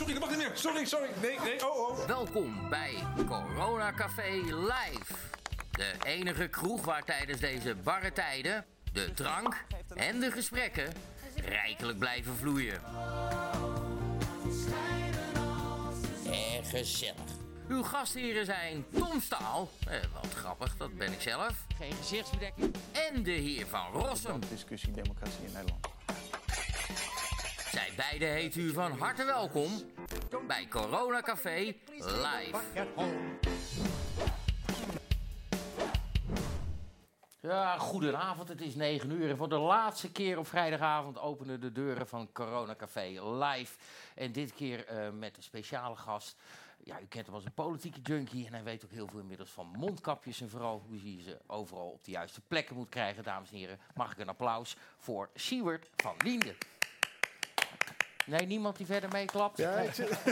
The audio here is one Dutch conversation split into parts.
sorry, dat mag niet meer. Sorry, sorry. Nee, nee, oh, oh. Welkom bij Corona Café Live. De enige kroeg waar tijdens deze barre tijden de drank en de gesprekken rijkelijk blijven vloeien. En gezellig. Uw gastheren zijn Tom Staal, eh, wat grappig, dat ben ik zelf. Geen gezichtsbedekking. En de heer van Rossum. discussie democratie in Nederland. Zij beiden heet u van harte welkom bij Corona Café Live. Ja, goedenavond. Het is 9 uur. En voor de laatste keer op vrijdagavond openen de deuren van Corona Café live. En dit keer eh, met een speciale gast. Ja, u kent hem als een politieke junkie. En hij weet ook heel veel inmiddels van mondkapjes. En vooral hoe je ze overal op de juiste plekken moet krijgen, dames en heren. Mag ik een applaus voor Siewert van Linden. Nee, niemand die verder meeklapt? Ja,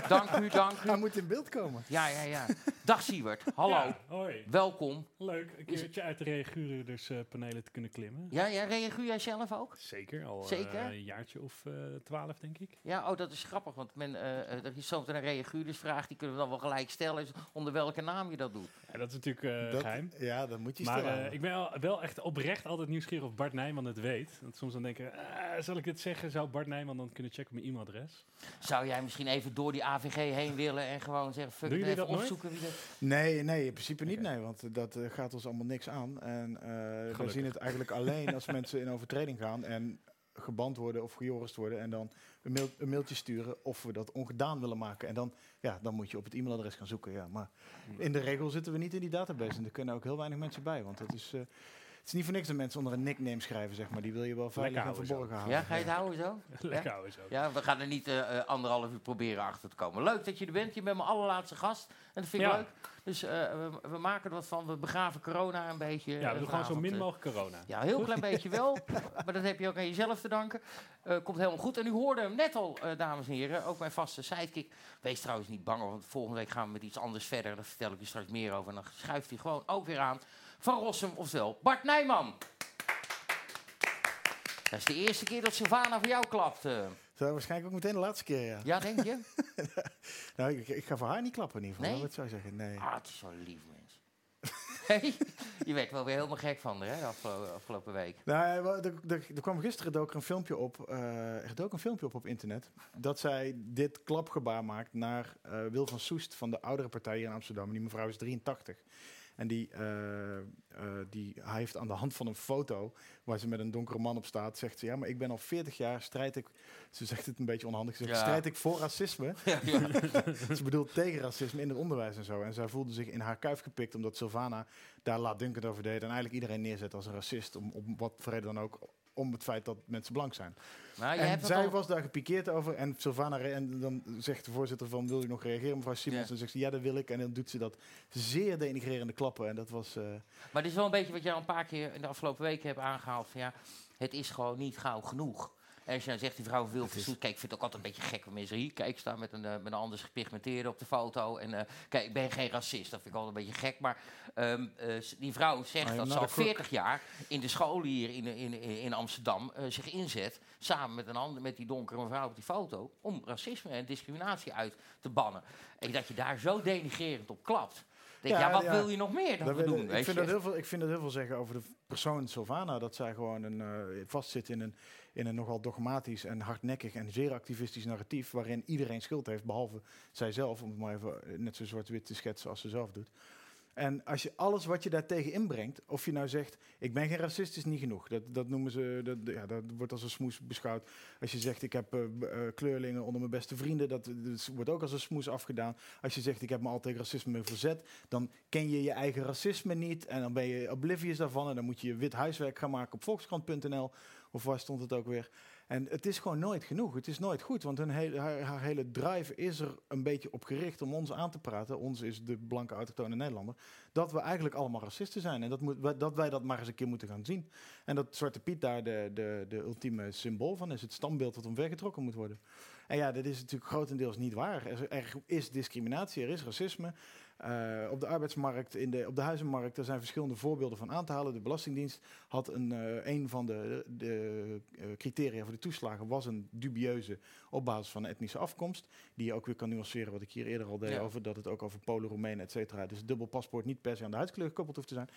Dank u, dank u. Hij moet in beeld komen. Ja, ja, ja. Dag Siewert, hallo. Ja, hoi. Welkom. Leuk, een keertje uit de reaguurders eh panelen te kunnen klimmen. Ja, ja, reageer jij zelf ook? Zeker, al eh, een jaartje of eh, twaalf, denk ik. Ja, oh, dat is grappig, want men, eh, eh, er is soms een reaguurdersvraag, die kunnen we dan wel gelijk stellen, is onder welke naam je dat doet. Ja, dat is natuurlijk eh, Dat- geheim. Ja, dat moet je Maar stellen. eh, ik ben wel, wel echt oprecht altijd nieuwsgierig of Bart Nijman het weet. Want soms dan denken, ah, zal ik dit zeggen? Zou Bart Nijman dan kunnen checken op mijn Zou jij misschien even door die AVG heen willen en gewoon zeggen, fuck jullie even dat nooit? opzoeken wie dat... Nee, nee, in principe niet, nee. Want dat eh, gaat ons allemaal niks aan. En eh we zien het eigenlijk alleen als mensen in overtreding gaan en geband worden of gejorst worden. En dan een, mail, een mailtje sturen of we dat ongedaan willen maken. En dan, ja, dan moet je op het e-mailadres gaan zoeken. Ja. Maar in de regel zitten we niet in die database. En er kunnen ook heel weinig mensen bij. Want dat is... eh, is niet voor niks dat mensen onder een nickname schrijven, zeg maar. Die wil je wel veilig en verborgen houden. Ja, ga je het houden zo? Lekker houden zo. Ja, we gaan er niet eh, eh, anderhalf uur proberen achter te komen. Leuk dat je er bent. Je bent mijn allerlaatste gast. En dat vind ik Ja. leuk. Dus eh, we, we maken er wat van. We begraven corona een beetje. Ja, we doen gewoon zo min mogelijk corona. Ja, een heel klein beetje wel. Maar dat heb je ook aan jezelf te danken. Eh, komt helemaal goed. En u hoorde hem net al, eh, dames en heren. Ook mijn vaste sidekick. Wees trouwens niet bang, want volgende week gaan we met iets anders verder. Daar vertel ik u straks meer over. En dan schuift hij gewoon ook weer aan. Van Rossum, oftewel Bart Nijman. Dat is de eerste keer dat Sylvana voor jou klapt. eh. Zo, waarschijnlijk ook meteen de laatste keer, ja. Ja, denk je? Nou, ik, ik ga voor haar niet klappen in ieder geval. Nee? Wat zou je zeggen? Nee. Ah, het is zo'n lief mens. Hey, je werd wel weer helemaal gek van haar, hè, de afgelopen, afgelopen week. Nou, wel, er, er, er kwam gisteren dook er een filmpje op, eh, er dook een filmpje op op internet, dat zij dit klapgebaar maakt naar eh, Wil van Soest van de oudere partij hier in Amsterdam. Die mevrouw is 83. En die, eh, eh, die, hij heeft aan de hand van een foto waar ze met een donkere man op staat, zegt ze, ja, maar ik ben al 40 jaar, strijd ik, ze zegt het een beetje onhandig, ze zegt, Ja. strijd ik voor racisme. Ja, ja. ze bedoelt tegen racisme in het onderwijs en zo. En zij voelde zich in haar kuif gepikt omdat Sylvana daar laatdunkend over deed. En eigenlijk iedereen neerzet als een racist, om, om wat voor reden dan ook, om het feit dat mensen blank zijn. Maar je en hebt zij al- was daar gepikeerd over. En Sylvana, en dan zegt de voorzitter van, wil u nog reageren mevrouw Simons? Ja. En zegt ze, ja dat wil ik. En dan doet ze dat zeer denigrerende klappen. En dat was... eh, Maar dit is wel een beetje wat je al een paar keer in de afgelopen weken hebt aangehaald. Van ja, het is gewoon niet gauw genoeg. En als je dan zegt, die vrouw wil verzoet. Kijk, ik vind het ook altijd een beetje gek van mensen hier. Kijk, ik sta met een, eh, met een anders gepigmenteerde op de foto. En eh, kijk, ik ben geen racist. Dat vind ik altijd een beetje gek. Maar ehm, eh, die vrouw zegt dat ze al a crook. 40 jaar in de school hier in, in, in, Amsterdam zich inzet. Samen met een ander, met die donkere mevrouw op die foto. Om racisme en discriminatie uit te bannen. En dat je daar zo denigrerend op klapt. Denk, ja, Ja, wat ja. wil je nog meer dan we doen? ik, weet vind je? dat heel veel, ik vind dat heel veel zeggen over de persoon Sylvana. Dat zij gewoon een, eh, vastzit in een, in een nogal dogmatisch en hardnekkig en zeer activistisch narratief. Waarin iedereen schuld heeft, behalve zijzelf. Om het maar even eh, net zo zwart-wit te schetsen als ze zelf doet. En als je alles wat je daartegen inbrengt, of je nou zegt, ik ben geen racist, is niet genoeg. Dat, dat noemen ze, dat, ja, dat wordt als een smoes beschouwd. Als je zegt, ik heb eh, eh, kleurlingen onder mijn beste vrienden, dat, wordt ook als een smoes afgedaan. Als je zegt, ik heb me al tegen racisme verzet, dan ken je je eigen racisme niet. En dan ben je oblivious daarvan. En dan moet je wit huiswerk gaan maken op volkskrant.nl. Of waar stond het ook weer? En het is gewoon nooit genoeg. Het is nooit goed. Want hun hele, haar, hele drive is er een beetje op gericht om ons aan te praten. Ons is de blanke autochtone Nederlander. Dat we eigenlijk allemaal racisten zijn. En dat, moet, dat wij dat maar eens een keer moeten gaan zien. En dat Zwarte Piet daar de, de, de ultieme symbool van is. Het standbeeld wat omvergetrokken moet worden. En ja, dat is natuurlijk grotendeels niet waar. Er is discriminatie, er is racisme. Eh, op de arbeidsmarkt, in de, op de huizenmarkt, er zijn verschillende voorbeelden van aan te halen. De Belastingdienst had een, eh, een van de, de eh, criteria voor de toeslagen was een dubieuze op basis van etnische afkomst. Die je ook weer kan nuanceren, wat ik hier eerder al deed Ja. over dat het ook over Polen, Roemenen, et cetera. Dus dubbel paspoort niet per se aan de huidskleur gekoppeld hoeft te zijn.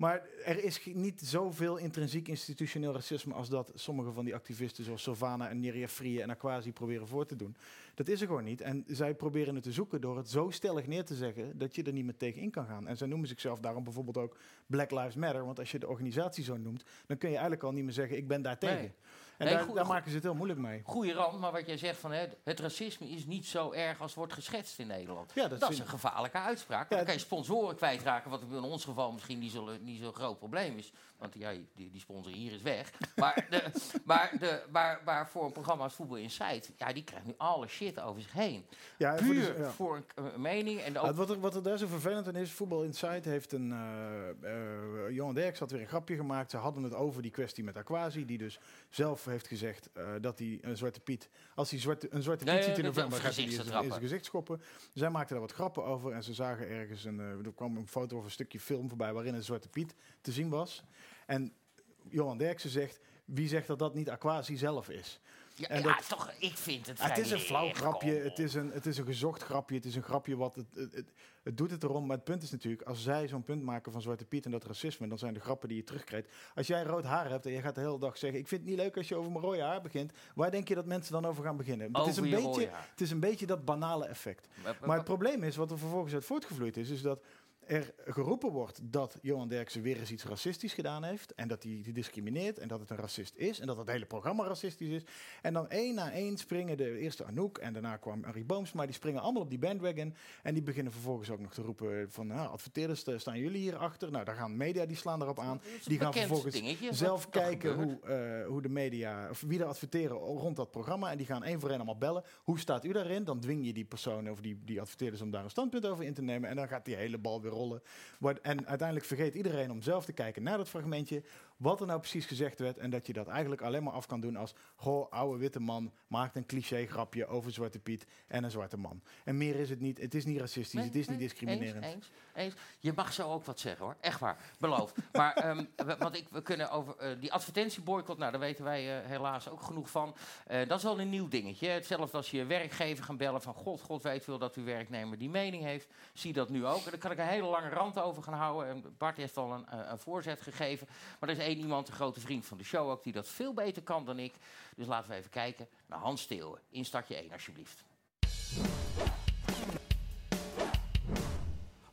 Maar er is niet zoveel intrinsiek institutioneel racisme als dat sommige van die activisten zoals Sylvana en Neria Frie en Aquasi proberen voor te doen. Dat is er gewoon niet. En zij proberen het te zoeken door het zo stellig neer te zeggen dat je er niet meer tegen in kan gaan. En zij noemen zichzelf daarom bijvoorbeeld ook Black Lives Matter. Want als je de organisatie zo noemt, dan kun je eigenlijk al niet meer zeggen ik ben daar tegen. Nee. En Nee, daar, maken ze het heel moeilijk mee. Goeie rand, maar wat jij zegt van hè, het racisme is niet zo erg als wordt geschetst in Nederland. Ja, Dat is in- een gevaarlijke uitspraak. Ja, dan kan je sponsoren kwijtraken, wat in ons geval misschien niet zo'n niet zo'n groot probleem is. Want ja, die, die sponsor hier is weg. Maar, de, maar, de, maar, maar voor een programma als Voetbal Insight, ja, die krijgt nu alle shit over zich heen. Ja, voor Puur de- ja. voor een, een mening. En Ja, wat, er, wat er daar zo vervelend aan is, Voetbal Insight heeft een... eh eh Johan Derks had weer een grapje gemaakt. Ze hadden het over die kwestie met Aquasi, die dus zelf heeft gezegd eh, dat hij een Zwarte Piet... Als hij zwarte, een Zwarte Piet Nee, ziet in november, gaat hij in zijn- gezicht schoppen. Zij maakten daar wat grappen over en ze zagen ergens... Een, er kwam een foto of een stukje film voorbij waarin een Zwarte Piet te zien was. En Johan Derksen zegt... Wie zegt dat dat niet Aquasi zelf is? ja, en ja, dat- toch, ik vind het Ja, het is een flauw grapje, het is een, het is een gezocht grapje, het is een grapje wat het, het, het, het doet het erom. Maar het punt is natuurlijk, als zij zo'n punt maken van Zwarte Piet en dat racisme, dan zijn de grappen die je terugkrijgt. Als jij rood haar hebt en je gaat de hele dag zeggen, ik vind het niet leuk als je over mijn rode haar begint, waar denk je dat mensen dan over gaan beginnen? het, is een je beetje, het is een beetje dat banale effect. Maar- Maar het probleem is, wat er vervolgens uit voortgevloeid is, is dat er geroepen wordt dat Johan Derksen weer eens iets racistisch gedaan heeft. En dat hij discrimineert en dat het een racist is. En dat het hele programma racistisch is. En dan één na één springen de eerste Anouk en daarna kwam Arie Boomsma. Die springen allemaal op die bandwagon. En die beginnen vervolgens ook nog te roepen van... Nou, adverteerders, eh, staan jullie hier achter? Nou, daar gaan media, die slaan erop aan. Die gaan vervolgens zelf kijken hoe, eh, hoe de media... Of wie er adverteren rond dat programma. En die gaan één voor één allemaal bellen. Hoe staat u daarin? Dan dwing je die personen of die, die adverteerders om daar een standpunt over in te nemen. En dan gaat die hele bal weer En uiteindelijk vergeet iedereen om zelf te kijken naar dat fragmentje. Wat er nou precies gezegd werd. En dat je dat eigenlijk alleen maar af kan doen als... Goh, oude witte man maakt een cliché grapje over Zwarte Piet en een zwarte man. En meer is het niet. Het is niet racistisch. Nee, het is niet discriminerend. Eens, eens, eens. Je mag zo ook wat zeggen hoor. Echt waar. Beloof. maar ehm, we- want ik, we kunnen over eh, die advertentieboycott, nou daar weten wij eh, helaas ook genoeg van. Eh, dat is wel een nieuw dingetje. Hetzelfde als je werkgever gaan bellen van god, god weet veel dat uw werknemer die mening heeft. Zie dat nu ook. En daar kan ik een hele lange rand over gaan houden. En Bart heeft al een, een voorzet gegeven. Maar er is één iemand, een grote vriend van de show ook, die dat veel beter kan dan ik. Dus laten we even kijken naar Hans Steeuwen. Instartje 1 alsjeblieft.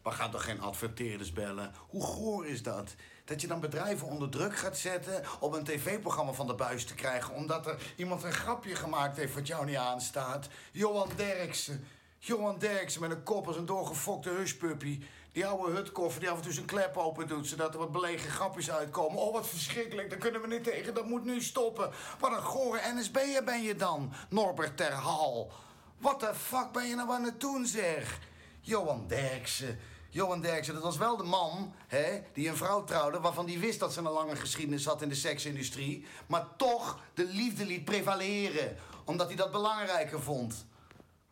We gaan toch geen adverteerders bellen? Hoe goor is dat? Dat je dan bedrijven onder druk gaat zetten om een tv-programma van de buis te krijgen... omdat er iemand een grapje gemaakt heeft wat jou niet aanstaat. Johan Derksen. Johan Derksen met een kop als een doorgefokte hushpuppy. Die oude hutkoffer die af en toe zijn klep open doet... zodat er wat belegen grapjes uitkomen. Oh, wat verschrikkelijk, daar kunnen we niet tegen. Dat moet nu stoppen. Wat een gore NSB'er ben je dan, Norbert ter Hal. Wat de fuck ben je nou aan het doen, zeg? Johan Derksen. Johan Derksen, dat was wel de man hè, die een vrouw trouwde... waarvan die wist dat ze een lange geschiedenis had in de seksindustrie... maar toch de liefde liet prevaleren, omdat hij dat belangrijker vond.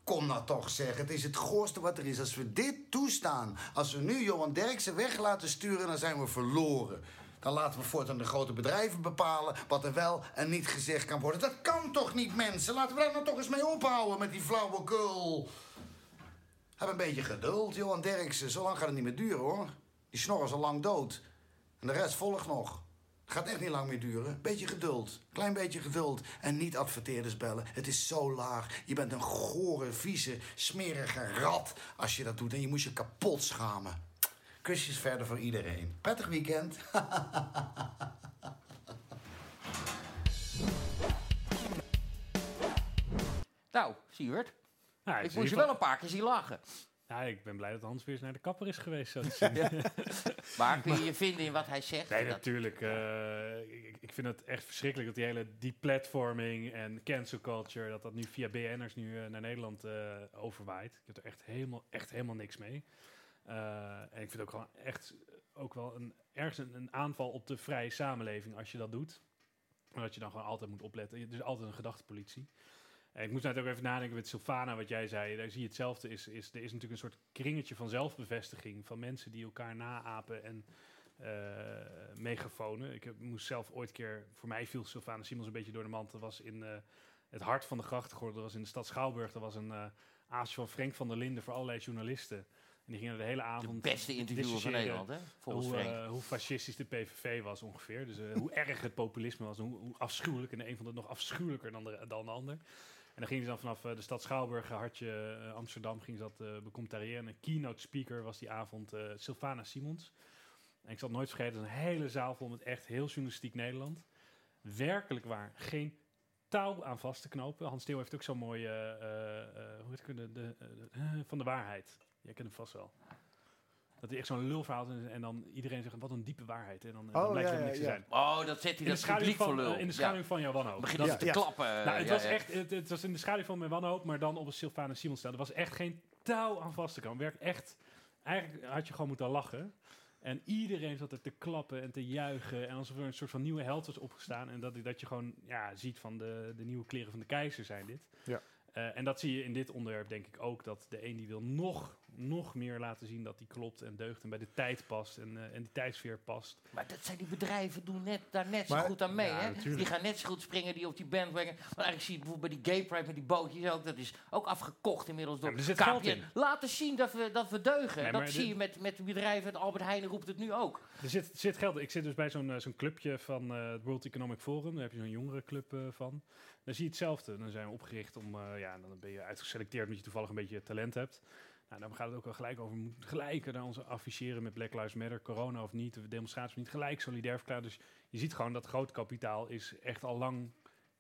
Kom nou toch zeg, het is het goorste wat er is. Als we dit toestaan, als we nu Johan Derksen weg laten sturen... dan zijn we verloren. Dan laten we voortaan de grote bedrijven bepalen... wat er wel en niet gezegd kan worden. Dat kan toch niet, mensen? Laten we daar nou toch eens mee ophouden met die flauwekul. Heb een beetje geduld, Johan Derksen. Zo lang gaat het niet meer duren, hoor. Die snor is al lang dood. En de rest volgt nog. Het gaat echt niet lang meer duren. Beetje geduld. Klein beetje geduld. En niet adverteerders bellen. Het is zo laag. Je bent een gore, vieze, smerige rat als je dat doet. En je moet je kapot schamen. Kusjes verder voor iedereen. Prettig weekend. Nou, Siewert, Nou, ik moest je wel een paar keer zien lachen. Ja, ik ben blij dat Hans weer eens naar de kapper is geweest. Zo te zien. Maar kun je je vinden in wat hij zegt? Nee, Dat- natuurlijk. eh, ik, ik vind het echt verschrikkelijk dat die hele deplatforming en cancel culture, dat dat nu via BN'ers nu eh, naar Nederland eh, overwaait. Ik heb er echt helemaal, echt helemaal niks mee. Eh, en ik vind het ook gewoon echt ook wel een, ergens een, een aanval op de vrije samenleving als je dat doet. Maar dat je dan gewoon altijd moet opletten. Er is altijd een gedachtepolitie. Ik moest net ook even nadenken met Sylvana, wat jij zei. Daar zie je hetzelfde. Is, is, er is natuurlijk een soort kringetje van zelfbevestiging van mensen die elkaar naapen en eh megafonen. Ik heb, moest zelf ooit keer, voor mij viel Sylvana Simons een beetje door de mand. Dat was in eh, het hart van de grachtengordel, dat was in de stad Schouwburg. Dat was een aasje van Frank van der Linden voor allerlei journalisten. En die gingen de hele De avond beste interviewer van Nederland, hè? Volgens hoe, hoe fascistisch de PVV was ongeveer. Dus hoe erg het populisme was. Hoe, hoe afschuwelijk. En de een vond het nog afschuwelijker dan de, dan de ander. En dan gingen ze dan vanaf eh, de stad Schouwburg, hartje eh, Amsterdam, ging ze dat eh becommentariëren. En een keynote speaker was die avond eh Sylvana Simons. En ik zal het nooit vergeten, een hele zaal vol met echt heel journalistiek Nederland. Werkelijk waar, geen touw aan vast te knopen. Hans Steeuw heeft ook zo'n mooie, eh, eh, eh, hoe heet het, de, de, eh, van de waarheid. Jij kent hem vast wel. Dat hij echt zo'n lulverhaal is en, dan iedereen zegt, wat een diepe waarheid. En dan, en dan Oh, blijkt ja, het niks ja, te ja. zijn. Oh, dat zet hij In de dat schaduw publiek voor van, lul. eh, in de Ja. schaduw van jouw wanhoop. Beginnen Ja, ze te ja. klappen. Nou, het ja, was ja. echt, het, het was in de schaduw van mijn wanhoop, maar dan op een Sylvana Simons staan. Er was echt geen touw aan vast te komen. Werk echt, eigenlijk had je gewoon moeten lachen. En iedereen zat er te klappen en te juichen. En alsof er een soort van nieuwe held was opgestaan. En dat, dat je gewoon ja, ziet van de, de nieuwe kleren van de keizer zijn dit. Ja. Eh, en dat zie je in dit onderwerp denk ik ook. Dat de een die wil nog, nog meer laten zien dat die klopt en deugt. En bij de tijd past en, eh, en die tijdsfeer past. Maar dat zijn die bedrijven doen net, daar net zo Maar- goed aan mee. Ja, hè? natuurlijk. Die gaan net zo goed springen die op die bandwagon. Maar eigenlijk zie je bijvoorbeeld bij die gay pride met die bootjes ook. Dat is ook afgekocht inmiddels door Ja, maar er zit geld KPN. in. Laten zien dat we, dat we deugen. Nee, dat zie je met, met de bedrijven. Het Albert Heijn roept het nu ook. Er zit, zit geld. Ik zit dus bij zo'n eh, zo'n clubje van eh, het World Economic Forum. Daar heb je zo'n jongerenclub eh van. Daar zie je hetzelfde. Dan zijn we opgericht om, eh, ja, dan ben je uitgeselecteerd omdat je toevallig een beetje talent hebt. Nou, dan gaat het ook wel gelijk over, we moeten gelijk naar onze afficheren met Black Lives Matter, corona of niet, de demonstratie niet, gelijk solidair verklaren. Dus je ziet gewoon dat groot kapitaal is echt al lang,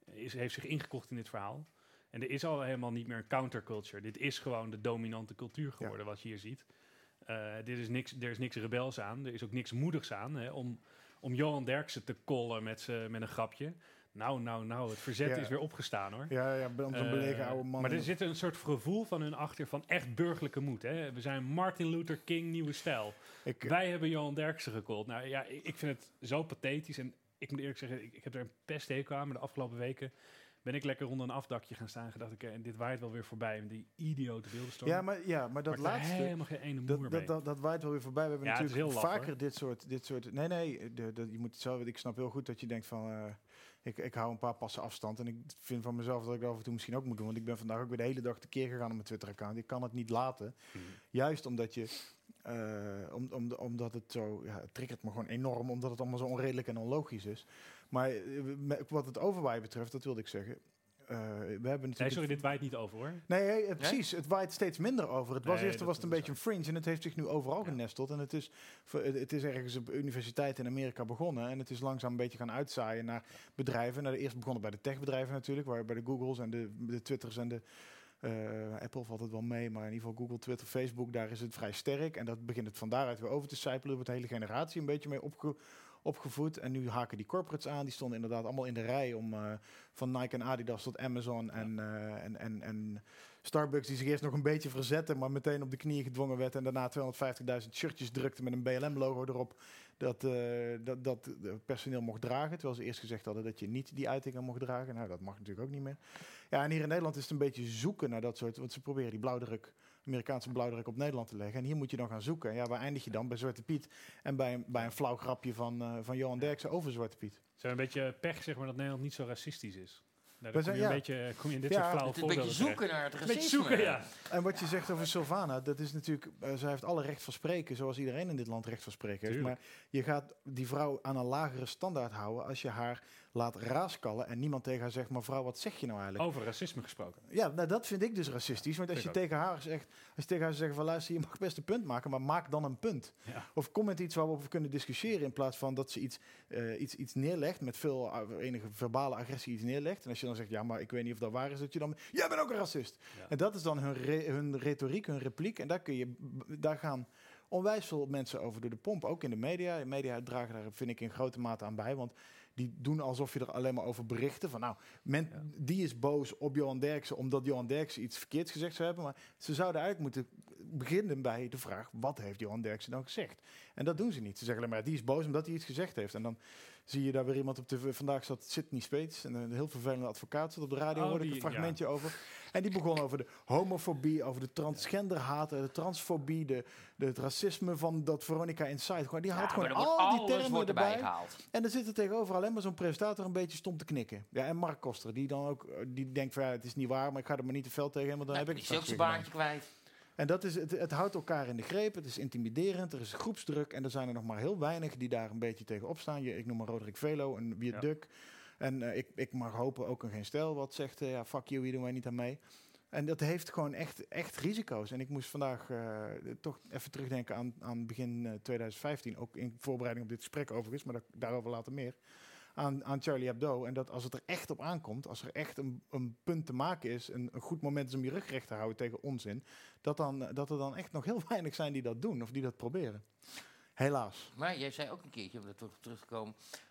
is, heeft zich ingekocht in dit verhaal. En er is al helemaal niet meer een counterculture. Dit is gewoon de dominante cultuur geworden, wat je hier ziet. Eh, dit is niks, er is niks rebels aan. Er is ook niks moedigs aan. Hè, om, om Johan Derksen te kollen met, met een grapje. Nou, nou, nou, het verzet Ja. is weer opgestaan hoor. Ja, ja, om zo'n Eh, belegen oude man. Maar er zit een soort gevoel van hun achter van echt burgerlijke moed. Hè. We zijn Martin Luther King, nieuwe stijl. ik, Wij hebben Johan Derksen gekold. Nou ja, ik ik vind het zo pathetisch. En ik moet eerlijk zeggen, ik, ik heb er een pesthekel aan. Maar de afgelopen weken ben ik lekker onder een afdakje gaan staan. En gedacht, oké, dit waait wel weer voorbij. Met die idiote beeldenstorm. ja, maar, ja, maar dat Maar ik laatste... helemaal geen ene moer Dat, mee. dat, dat, dat waait wel weer voorbij. We hebben Ja, natuurlijk laf, vaker dit soort, dit soort... Nee, nee, de, de, je moet het zelf... Ik snap heel goed dat je denkt van... eh, ik, ik hou een paar passen afstand. En ik vind van mezelf dat ik dat af en toe misschien ook moet doen. Want ik ben vandaag ook weer de hele dag tekeer gegaan op mijn Twitter-account. Ik kan het niet laten. Mhm. Juist omdat je... eh, om, om, omdat het zo... Ja, het triggert me gewoon enorm. Omdat het allemaal zo onredelijk en onlogisch is. Maar eh, wat het overwaaien betreft, dat wilde ik zeggen... eh, we hebben natuurlijk... Nee, sorry, dit waait niet over hoor. Nee, eh, precies. Het waait steeds minder over. Het was Nee, eerst was het een beetje een fringe en het heeft zich nu overal Ja. genesteld. En het is, het is ergens op universiteit in Amerika begonnen. En het is langzaam een beetje gaan uitzaaien naar bedrijven. Nou, eerst begonnen bij de techbedrijven natuurlijk, waar bij de Googles en de, de Twitters en de eh, Apple valt het wel mee, maar in ieder geval Google, Twitter, Facebook, daar is het vrij sterk. En dat begint het van daaruit weer over te sijpelen. Er wordt de hele generatie een beetje mee opge, opgevoed. En nu haken die corporates aan. Die stonden inderdaad allemaal in de rij om eh, van Nike en Adidas tot Amazon en, eh, en, en, en Starbucks die zich eerst nog een beetje verzetten, maar meteen op de knieën gedwongen werd en daarna 250.000 shirtjes drukte met een BLM-logo erop. Dat, eh, dat, dat het personeel mocht dragen. Terwijl ze eerst gezegd hadden dat je niet die uitingen mocht dragen. Nou, dat mag natuurlijk ook niet meer. Ja, en hier in Nederland is het een beetje zoeken naar dat soort. Want ze proberen die blauwdruk, Amerikaanse blauwdruk op Nederland te leggen. En hier moet je dan gaan zoeken. En ja, waar eindig je dan? Bij Zwarte Piet. En bij een, bij een flauw grapje van, eh, van Johan Derksen over Zwarte Piet. Ze hebben een beetje pech, zeg maar, dat Nederland niet zo racistisch is. Nou, dan kom zijn- je, ja. een beetje, kom je in dit Ja, soort flauwe Het is een beetje voorbeelden zoeken naar het racisme. beetje zoeken, ja. En wat je zegt over Sylvana, dat is natuurlijk, eh, zij heeft alle recht van spreken, zoals iedereen in dit land recht van spreken heeft. Maar je gaat die vrouw aan een lagere standaard houden als je haar laat raaskallen en niemand tegen haar zegt, mevrouw, wat zeg je nou eigenlijk? Over racisme gesproken. Ja, nou, dat vind ik dus racistisch. Want als je tegen haar zegt, als je tegen haar zegt van luister, je mag best een punt maken, maar maak dan een punt. Ja. Of kom met iets waar we over kunnen discussiëren in plaats van dat ze iets, eh, iets, iets neerlegt, met veel eh, enige verbale agressie iets neerlegt. En als je dan zegt, ja, maar ik weet niet of dat waar is, dat je dan, jij bent ook een racist. Ja. En dat is dan hun, re- hun retoriek, hun repliek. En daar, kun je, daar gaan onwijs veel mensen over door de pomp. Ook in de media. De media dragen daar, vind ik, in grote mate aan bij. Want die doen alsof je er alleen maar over berichten. Van nou, men, Ja. die is boos op Johan Derksen omdat Johan Derksen iets verkeerds gezegd zou hebben. Maar ze zouden eigenlijk moeten beginnen bij de vraag: wat heeft Johan Derksen dan gezegd? En dat doen ze niet. Ze zeggen alleen maar: die is boos omdat hij iets gezegd heeft. En dan zie je daar weer iemand op tv. Vandaag zat Sidney Speets, een, een heel vervelende advocaat, zat op de radio, Oh, hoorde ik een fragmentje over. En die begon over de homofobie, over de transgenderhaat, eh, de transfobie, de, de, het racisme van dat Veronica Inside. Gewoon, die Ja, maar gewoon al die termen erbij gehaald. En er zit er tegenover alleen maar zo'n presentator een beetje stom te knikken. Ja, en Mark Koster, die dan ook eh, die denkt van ja, het is niet waar, maar ik ga er maar niet te veel tegen want dan Nee, heb ik het weer baantje kwijt. En dat is, het, het houdt elkaar in de greep, het is intimiderend, er is groepsdruk en er zijn er nog maar heel weinig die daar een beetje tegen opstaan. Je, ik noem maar Roderick Velo, een Wiert Ja. Duk. En eh, ik, ik mag hopen ook een Geen Stijl wat zegt, eh, ja, fuck you, hier doen wij niet aan mee. En dat heeft gewoon echt, echt risico's. En ik moest vandaag eh, toch even terugdenken aan, aan begin eh, 2015, ook in voorbereiding op dit gesprek overigens, maar da- daarover later meer. Aan, aan Charlie Hebdo. En dat als het er echt op aankomt, als er echt een, een punt te maken is, een, een goed moment is om je rug recht te houden tegen onzin, dat, dan, dat er dan echt nog heel weinig zijn die dat doen of die dat proberen. Helaas. Maar jij zei ook een keertje, om er terug, terug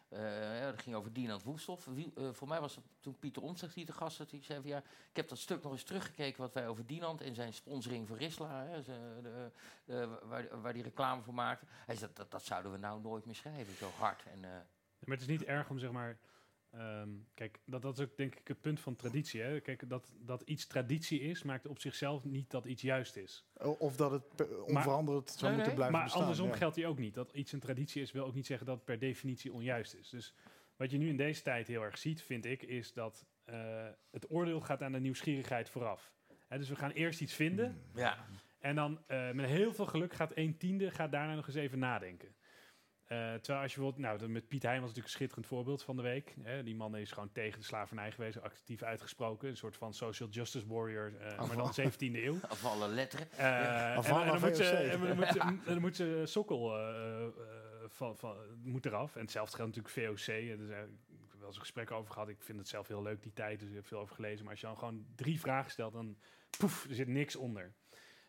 eh, dat ging over Dinant Woesthof. Wie, eh, voor mij was het toen Pieter Omtzigt die te gast had. Die zei van ja, ik heb dat stuk nog eens teruggekeken wat wij over Dinant en zijn sponsoring voor Risla, hè, ze- de, de- waar, waar die reclame voor maakte. Hij zei dat, dat zouden we nou nooit meer schrijven, zo hard. En, eh, Maar het is niet erg om zeg maar. ehm, kijk, dat, dat is ook denk ik het punt van traditie. Hè? Kijk, dat, dat iets traditie is, maakt op zichzelf niet dat iets juist is. Of dat het onveranderd zou Nee, moeten nee. blijven maar bestaan. andersom ja. geldt hier ook niet. Dat iets een traditie is, wil ook niet zeggen dat het per definitie onjuist is. Dus wat je nu in deze tijd heel erg ziet, vind ik, is dat eh, het oordeel gaat aan de nieuwsgierigheid vooraf. Hè, dus we gaan eerst iets vinden. ja, En dan eh, met heel veel geluk gaat een tiende gaat daarna nog eens even nadenken. Eh, terwijl als je wilt, nou, met Piet Hein was natuurlijk een schitterend voorbeeld van de week. Hè, die man is gewoon tegen de slavernij geweest, actief uitgesproken. Een soort van social justice warrior, eh, maar dan 17e eeuw. of alle letteren. Eh, en, en dan moet ze, en dan moet ze, en dan moet ze sokkel eh, eh, van, van, moet eraf. En hetzelfde geldt natuurlijk VOC. Is, eh, ik heb wel eens een gesprek over gehad. Ik vind het zelf heel leuk die tijd, dus ik heb veel over gelezen. Maar als je dan gewoon drie vragen stelt, dan poef, er zit niks onder.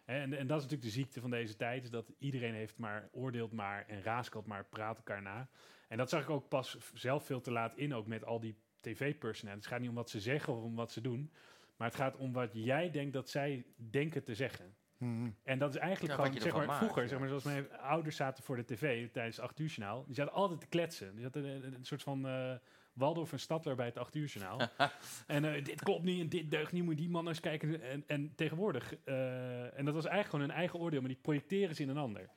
En, en dat is natuurlijk de ziekte van deze tijd, is dat iedereen heeft maar, oordeelt maar en raaskalt maar, praat elkaar na. En dat zag ik ook pas zelf veel te laat in, ook met al die tv-personen. Het gaat niet om wat ze zeggen of om wat ze doen, maar het gaat om wat jij denkt dat zij denken te zeggen. Mhm. En dat is eigenlijk Ja, gewoon, je zeg maar, maakt, vroeger, ja. zeg maar, zoals mijn ouders zaten voor de tv tijdens het 8 uur journaal. Die zaten altijd te kletsen. Die zaten een, een soort van eh Waldorf en Stadler bij het 8 uur journaal. en eh, dit klopt niet en dit deugt niet, moet je die man eens kijken. En, en tegenwoordig, eh, en dat was eigenlijk gewoon hun eigen oordeel, maar die projecteren ze in een ander.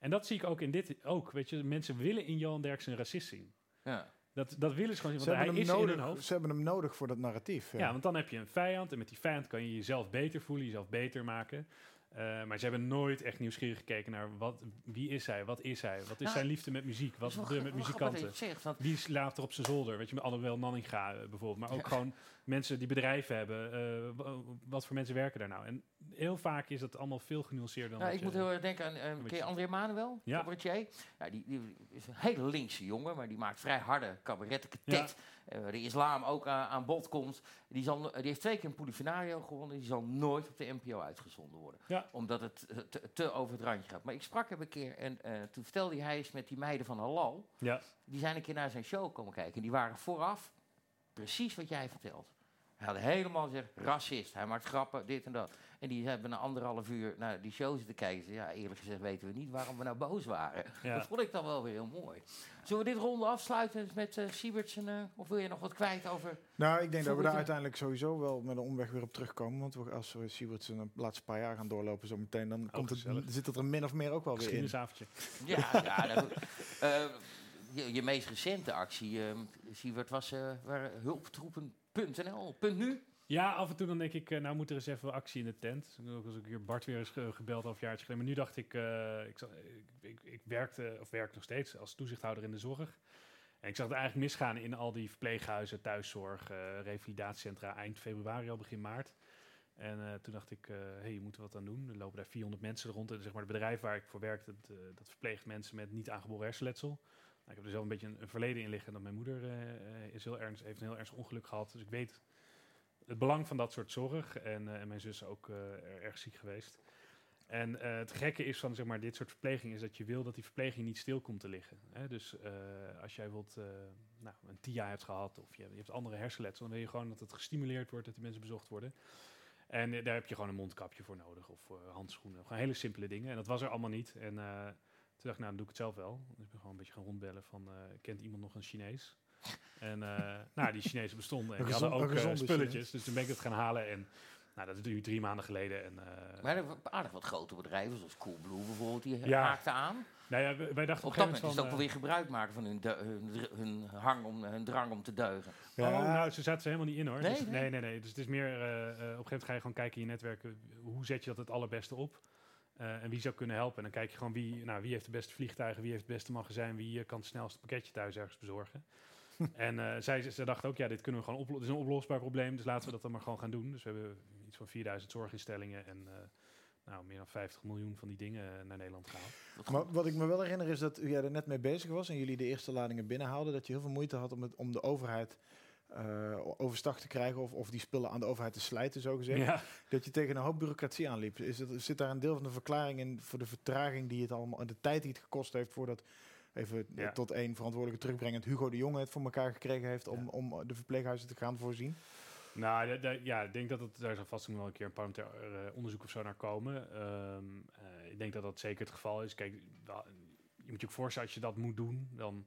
En dat zie ik ook in dit ook. Weet je, mensen willen in Johan Derksen een racist zien. Ja. Dat, dat willen ze gewoon zien, Ze, want hebben hij is hem in hun nodig, hoofd. ze hebben hem nodig voor dat narratief. Ja. Ja, want dan heb je een vijand en met die vijand kan je jezelf beter voelen, jezelf beter maken. Eh, maar ze hebben nooit echt nieuwsgierig gekeken naar wat, wie is hij, wat is hij, wat is Nou, zijn liefde met muziek, wat is gebeurt met muzikanten. zegt, want Wie slaapt er op zijn zolder? Weet je, met Annabel Nanninga eh, bijvoorbeeld. Maar ook gewoon mensen die bedrijven hebben. eh, wa- wat voor mensen werken daar nou? En heel vaak is dat allemaal veel genuanceerder dan Nou, ik moet heel erg denken aan uh, ken je je- André Manuel, Ja. cabaretier. Ja, die, die is een hele linkse jongen, maar die maakt vrij harde cabaretten, eh, de islam ook aan, bod komt. Die, zal, die heeft twee keer een Polifinario gewonnen. Die zal nooit op de NPO uitgezonden worden. Ja. Omdat het eh, te, te over het randje gaat. Maar ik sprak hem een keer en eh, toen vertelde hij eens met die meiden van Halal. Ja. Die zijn een keer naar zijn show komen kijken. En die waren vooraf precies wat jij vertelt. Hij had helemaal gezegd, racist, hij maakt grappen, dit en dat. En die hebben na anderhalf uur naar die show zitten kijken. Ze, Ja, eerlijk gezegd weten we niet waarom we nou boos waren. Ja. Dat vond ik dan wel weer heel mooi. Zullen we dit ronde afsluiten met eh Siebertsen? eh, of wil je nog wat kwijt over... Nou, ik denk dat we daar uiteindelijk sowieso wel met een omweg weer op terugkomen. Want we, als we Sieverts een laatste paar jaar gaan doorlopen zo meteen, dan komt het, zit het er min of meer ook wel weer in. Geschiedenisavondje. Ja, ja dat, eh, je, je meest recente actie, eh Siebert, was eh waar hulptroepen.nl. Punt nu? Ja, af en toe dan denk ik, eh, nou moet er eens even actie in de tent. Ook als ik hier Bart weer eens ge- gebeld half jaar geleden. Maar nu dacht ik, eh, ik, ik, ik, ik werkte, of werk nog steeds als toezichthouder in de zorg. En ik zag het eigenlijk misgaan in al die verpleeghuizen, thuiszorg, eh, revalidatiecentra eind februari al, begin maart. En toen dacht ik, eh hey, je moet er wat aan doen. Er lopen daar 400 mensen rond. En zeg maar, het bedrijf waar ik voor werk, dat, dat verpleegt mensen met niet aangeboren hersenletsel. Nou, ik heb er zelf een beetje een, een verleden in liggen. Dat mijn moeder eh, eh, is heel ernst, heeft een heel ernstig ongeluk gehad. Dus ik weet het belang van dat soort zorg. En, eh, en mijn zus ook erg ziek geweest. En het gekke is van zeg maar, dit soort verpleging is dat je wil dat die verpleging niet stil komt te liggen. Hè? Dus als jij eh, nou, een TIA hebt gehad of je, je hebt andere hersenletsel, dan wil je gewoon dat het gestimuleerd wordt, dat die mensen bezocht worden. En daar heb je gewoon een mondkapje voor nodig of handschoenen. Gewoon hele simpele dingen. En dat was er allemaal niet. En dacht ik, nou, dan doe ik het zelf wel. Dus ik ben gewoon een beetje gaan rondbellen van, eh, kent iemand nog een Chinees? En eh, nou, die Chinezen bestonden en die hadden ook eh, spulletjes. Dus toen ben ik het gaan halen en nou, dat is nu drie maanden geleden. En, eh, Maar er waren aardig wat grote bedrijven, zoals Coolblue bijvoorbeeld, die Ja. haakten aan. nou ja, wij dachten Op dat moment is het ook wel weer gebruik maken van hun, hun, hun, hang om, hun drang om te. Ja, Oh, nou, ze zaten er helemaal niet in hoor. Nee, dus, nee? nee, nee, nee. Dus het is meer, op een gegeven moment ga je gewoon kijken in je netwerken, hoe zet je dat het allerbeste op? Eh, en wie zou kunnen helpen? En dan kijk je gewoon wie, nou, wie heeft de beste vliegtuigen, wie heeft het beste magazijn, wie eh, kan het snelste pakketje thuis ergens bezorgen. en eh, zij, zij dachten ook, ja, dit kunnen we gewoon oplossen. Het is een oplosbaar probleem, dus laten we dat dan maar gewoon gaan doen. Dus we hebben iets van 4000 zorginstellingen en eh, nou, meer dan 50 miljoen van die dingen naar Nederland gehaald. Maar wat ik me wel herinner is dat jij er net mee bezig was en jullie de eerste ladingen binnenhaalden. Dat je heel veel moeite had om, het, om de overheid eh, overstag te krijgen of, of die spullen aan de overheid te slijten, zo gezegd. Ja. Dat je tegen een hoop bureaucratie aanliep. Is het, zit daar een deel van de verklaring in voor de vertraging die het allemaal en de tijd die het gekost heeft voordat even eh, Ja. tot één verantwoordelijke terugbrengend Hugo de Jonge het voor elkaar gekregen heeft om, Ja. om de verpleeghuizen te gaan voorzien? Nou, ja, ik denk dat het, daar zal vast nog wel een keer een parlementair eh, onderzoek of zo naar komen. Ehm, eh, ik denk dat dat zeker het geval is. Kijk, wel, je moet je ook voorstellen, als je dat moet doen, dan...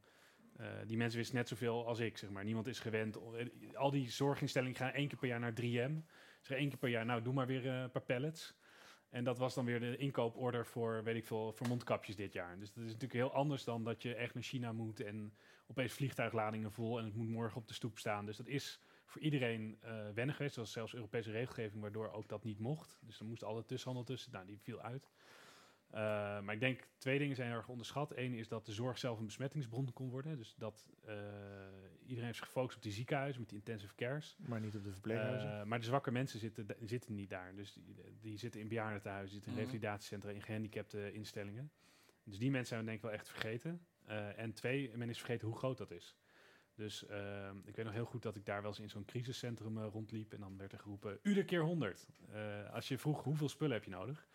eh, die mensen wisten net zoveel als ik, zeg maar. Niemand is gewend. eh, Al die zorginstellingen gaan één keer per jaar naar 3M. Zeggen één keer per jaar, nou, doe maar weer eh, een paar pallets. En dat was dan weer de inkooporder voor, weet ik veel, voor mondkapjes dit jaar. Dus dat is natuurlijk heel anders dan dat je echt naar China moet en opeens vliegtuigladingen vol en het moet morgen op de stoep staan. Dus dat is voor iedereen eh wennen geweest. Was zelfs Europese regelgeving waardoor ook dat niet mocht. Dus er moest altijd tussenhandel tussen. Nou, die viel uit. Eh, maar ik denk twee dingen zijn erg onderschat. Eén is dat de zorg zelf een besmettingsbron kon worden. Dus dat eh, iedereen heeft zich gefocust op die ziekenhuizen met die intensive cares. Maar niet op de verpleeghuizen. Eh, maar de zwakke mensen zitten, zitten niet daar. Dus die, die zitten in bejaardentehuizen, zitten in Mhm. revalidatiecentra, in gehandicapte instellingen. Dus die mensen zijn we denk ik wel echt vergeten. En twee, men is vergeten hoe groot dat is. Dus ik weet nog heel goed dat ik daar wel eens in zo'n crisiscentrum rondliep. En dan werd er geroepen, uur keer 100. Eh, als je vroeg, hoeveel spullen heb je nodig?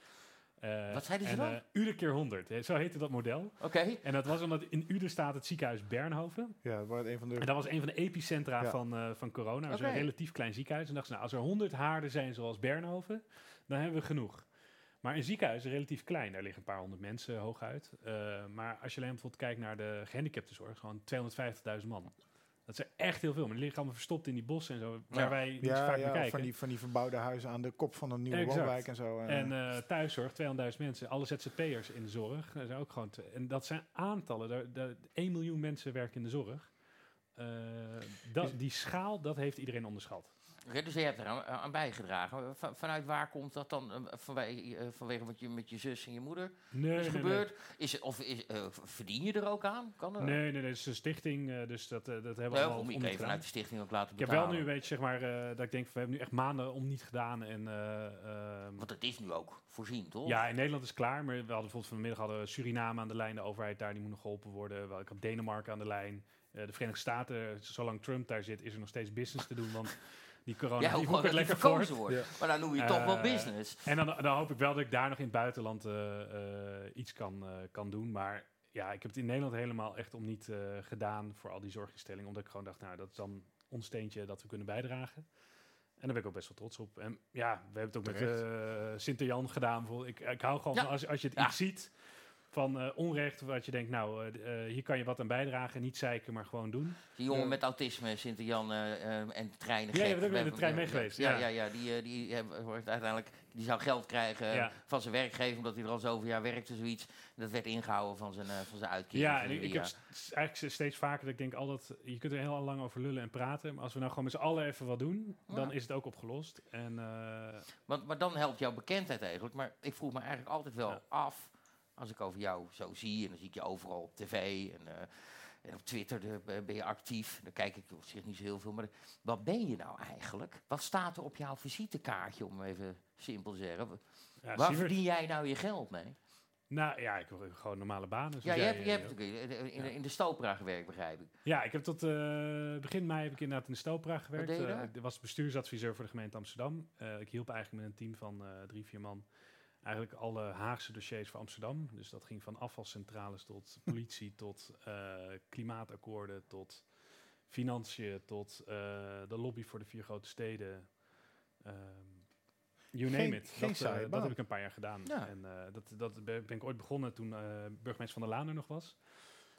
Eh, Wat zeiden ze en, dan? eh, uur keer 100. Eh, Zo heette dat model. Oké. En dat was omdat in Uden staat het ziekenhuis Bernhoven. ja, waar het een van de... En dat was een van de epicentra Ja. van, eh, van corona. Dat een relatief klein ziekenhuis. En dachten ze, nou, als er 100 haarden zijn zoals Bernhoven, dan hebben we genoeg. Maar een ziekenhuis is relatief klein. Daar liggen een paar honderd mensen hooguit. Eh, maar als je alleen bijvoorbeeld kijkt naar de gehandicaptenzorg, gewoon 250.000 man. Dat is echt heel veel. Maar die liggen allemaal verstopt in die bossen en zo, waar Ja. wij niet ja, vaak ja, naar kijken. van, die, van die verbouwde huizen aan de kop van een nieuwe Exact. woonwijk en zo. eh. En eh, thuiszorg, 200.000 mensen. Alle ZZP'ers in de zorg. Dat zijn ook gewoon en dat zijn aantallen. Daar, daar, 1 miljoen mensen werken in de zorg. Eh, dat, die schaal, dat heeft iedereen onderschat. Oké, dus je hebt er aan, aan bijgedragen. Van- vanuit waar komt dat dan? eh, vanwege, eh, vanwege wat je met je zus en je moeder Nee, is nee, gebeurd? Is het, of is, eh, verdien je er ook aan? Kan er? Nee, nee, nee, het is een stichting, dus dat, dat hebben we Nee, allemaal om je vanuit de stichting ook laten Ik heb wel nu een beetje, zeg maar, dat ik denk, we hebben nu echt maanden om niet gedaan. En, eh, ehm, Want het is nu ook voorzien, toch? ja, in Nederland is klaar, maar we hadden bijvoorbeeld vanmiddag hadden Suriname aan de lijn, de overheid daar, die moet nog geholpen worden. Wel, Ik had Denemarken aan de lijn. De Verenigde Staten, zolang Trump daar zit, is er nog steeds business te doen, want die corona, Ja, die gewoon het lekker verkozen voort. wordt. Ja. Maar dan noem je toch wel Eh, business. En dan, dan hoop ik wel dat ik daar nog in het buitenland eh, eh, iets kan, kan doen. Maar ja, ik heb het in Nederland helemaal echt om niet gedaan voor al die zorginstellingen. Omdat ik gewoon dacht, nou, dat is dan ons steentje dat we kunnen bijdragen. En daar ben ik ook best wel trots op. En ja, we hebben het ook met uh, Sint-Jan gedaan. Ik, ik hou gewoon Ja. van als, als je het Ja. iets ziet van eh, onrecht, wat je denkt, nou, eh, eh, hier kan je wat aan bijdragen. Niet zeiken, maar gewoon doen. Die jongen Ja. met autisme, Sint-Jan eh, en treinen. Ja, We met de hebben- trein ja, mee geweest, Ja, ja. ja, ja, die, die hebben- wordt uiteindelijk die zou geld krijgen Ja. van zijn werkgever, omdat hij er al zoveel jaar werkte, zoiets. Dat werd ingehouden van zijn, van zijn uitkering. Ja, en ik, heb eigenlijk steeds vaker dat ik denk, al dat, je kunt er heel lang over lullen en praten. Maar als we nou gewoon met z'n allen even wat doen, dan Ja. is het ook opgelost. En Want, maar dan helpt jouw bekendheid eigenlijk. Maar ik vroeg me eigenlijk altijd wel Ja. af, als ik over jou zo zie, en dan zie ik je overal op tv en, eh, en op Twitter de- ben je actief. Dan kijk ik op zich niet zo heel veel. Maar wat ben je nou eigenlijk? Wat staat er op jouw visitekaartje, om even simpel te zeggen? ja, Waar verdien jij nou je geld mee? Nou ja, ik heb gewoon normale banen. Ja, zoals je jij, hebt, je eh, hebt in, de Stopera gewerkt, begrijp ik. Ja, ik heb tot eh, begin mei heb ik inderdaad in de Stopra gewerkt. Eh, ik was bestuursadviseur voor de gemeente Amsterdam. Eh, ik hielp eigenlijk met een team van eh, drie, vier man eigenlijk alle Haagse dossiers voor Amsterdam. Dus dat ging van afvalcentrales tot politie, tot eh, klimaatakkoorden, tot financiën, tot eh, de lobby voor de vier grote steden. Ehm, You name Geen- it. geen dat, eh, dat heb ik een paar jaar gedaan. Ja. En dat, dat be- ben ik ooit begonnen toen burgemeester van der Laan er nog was.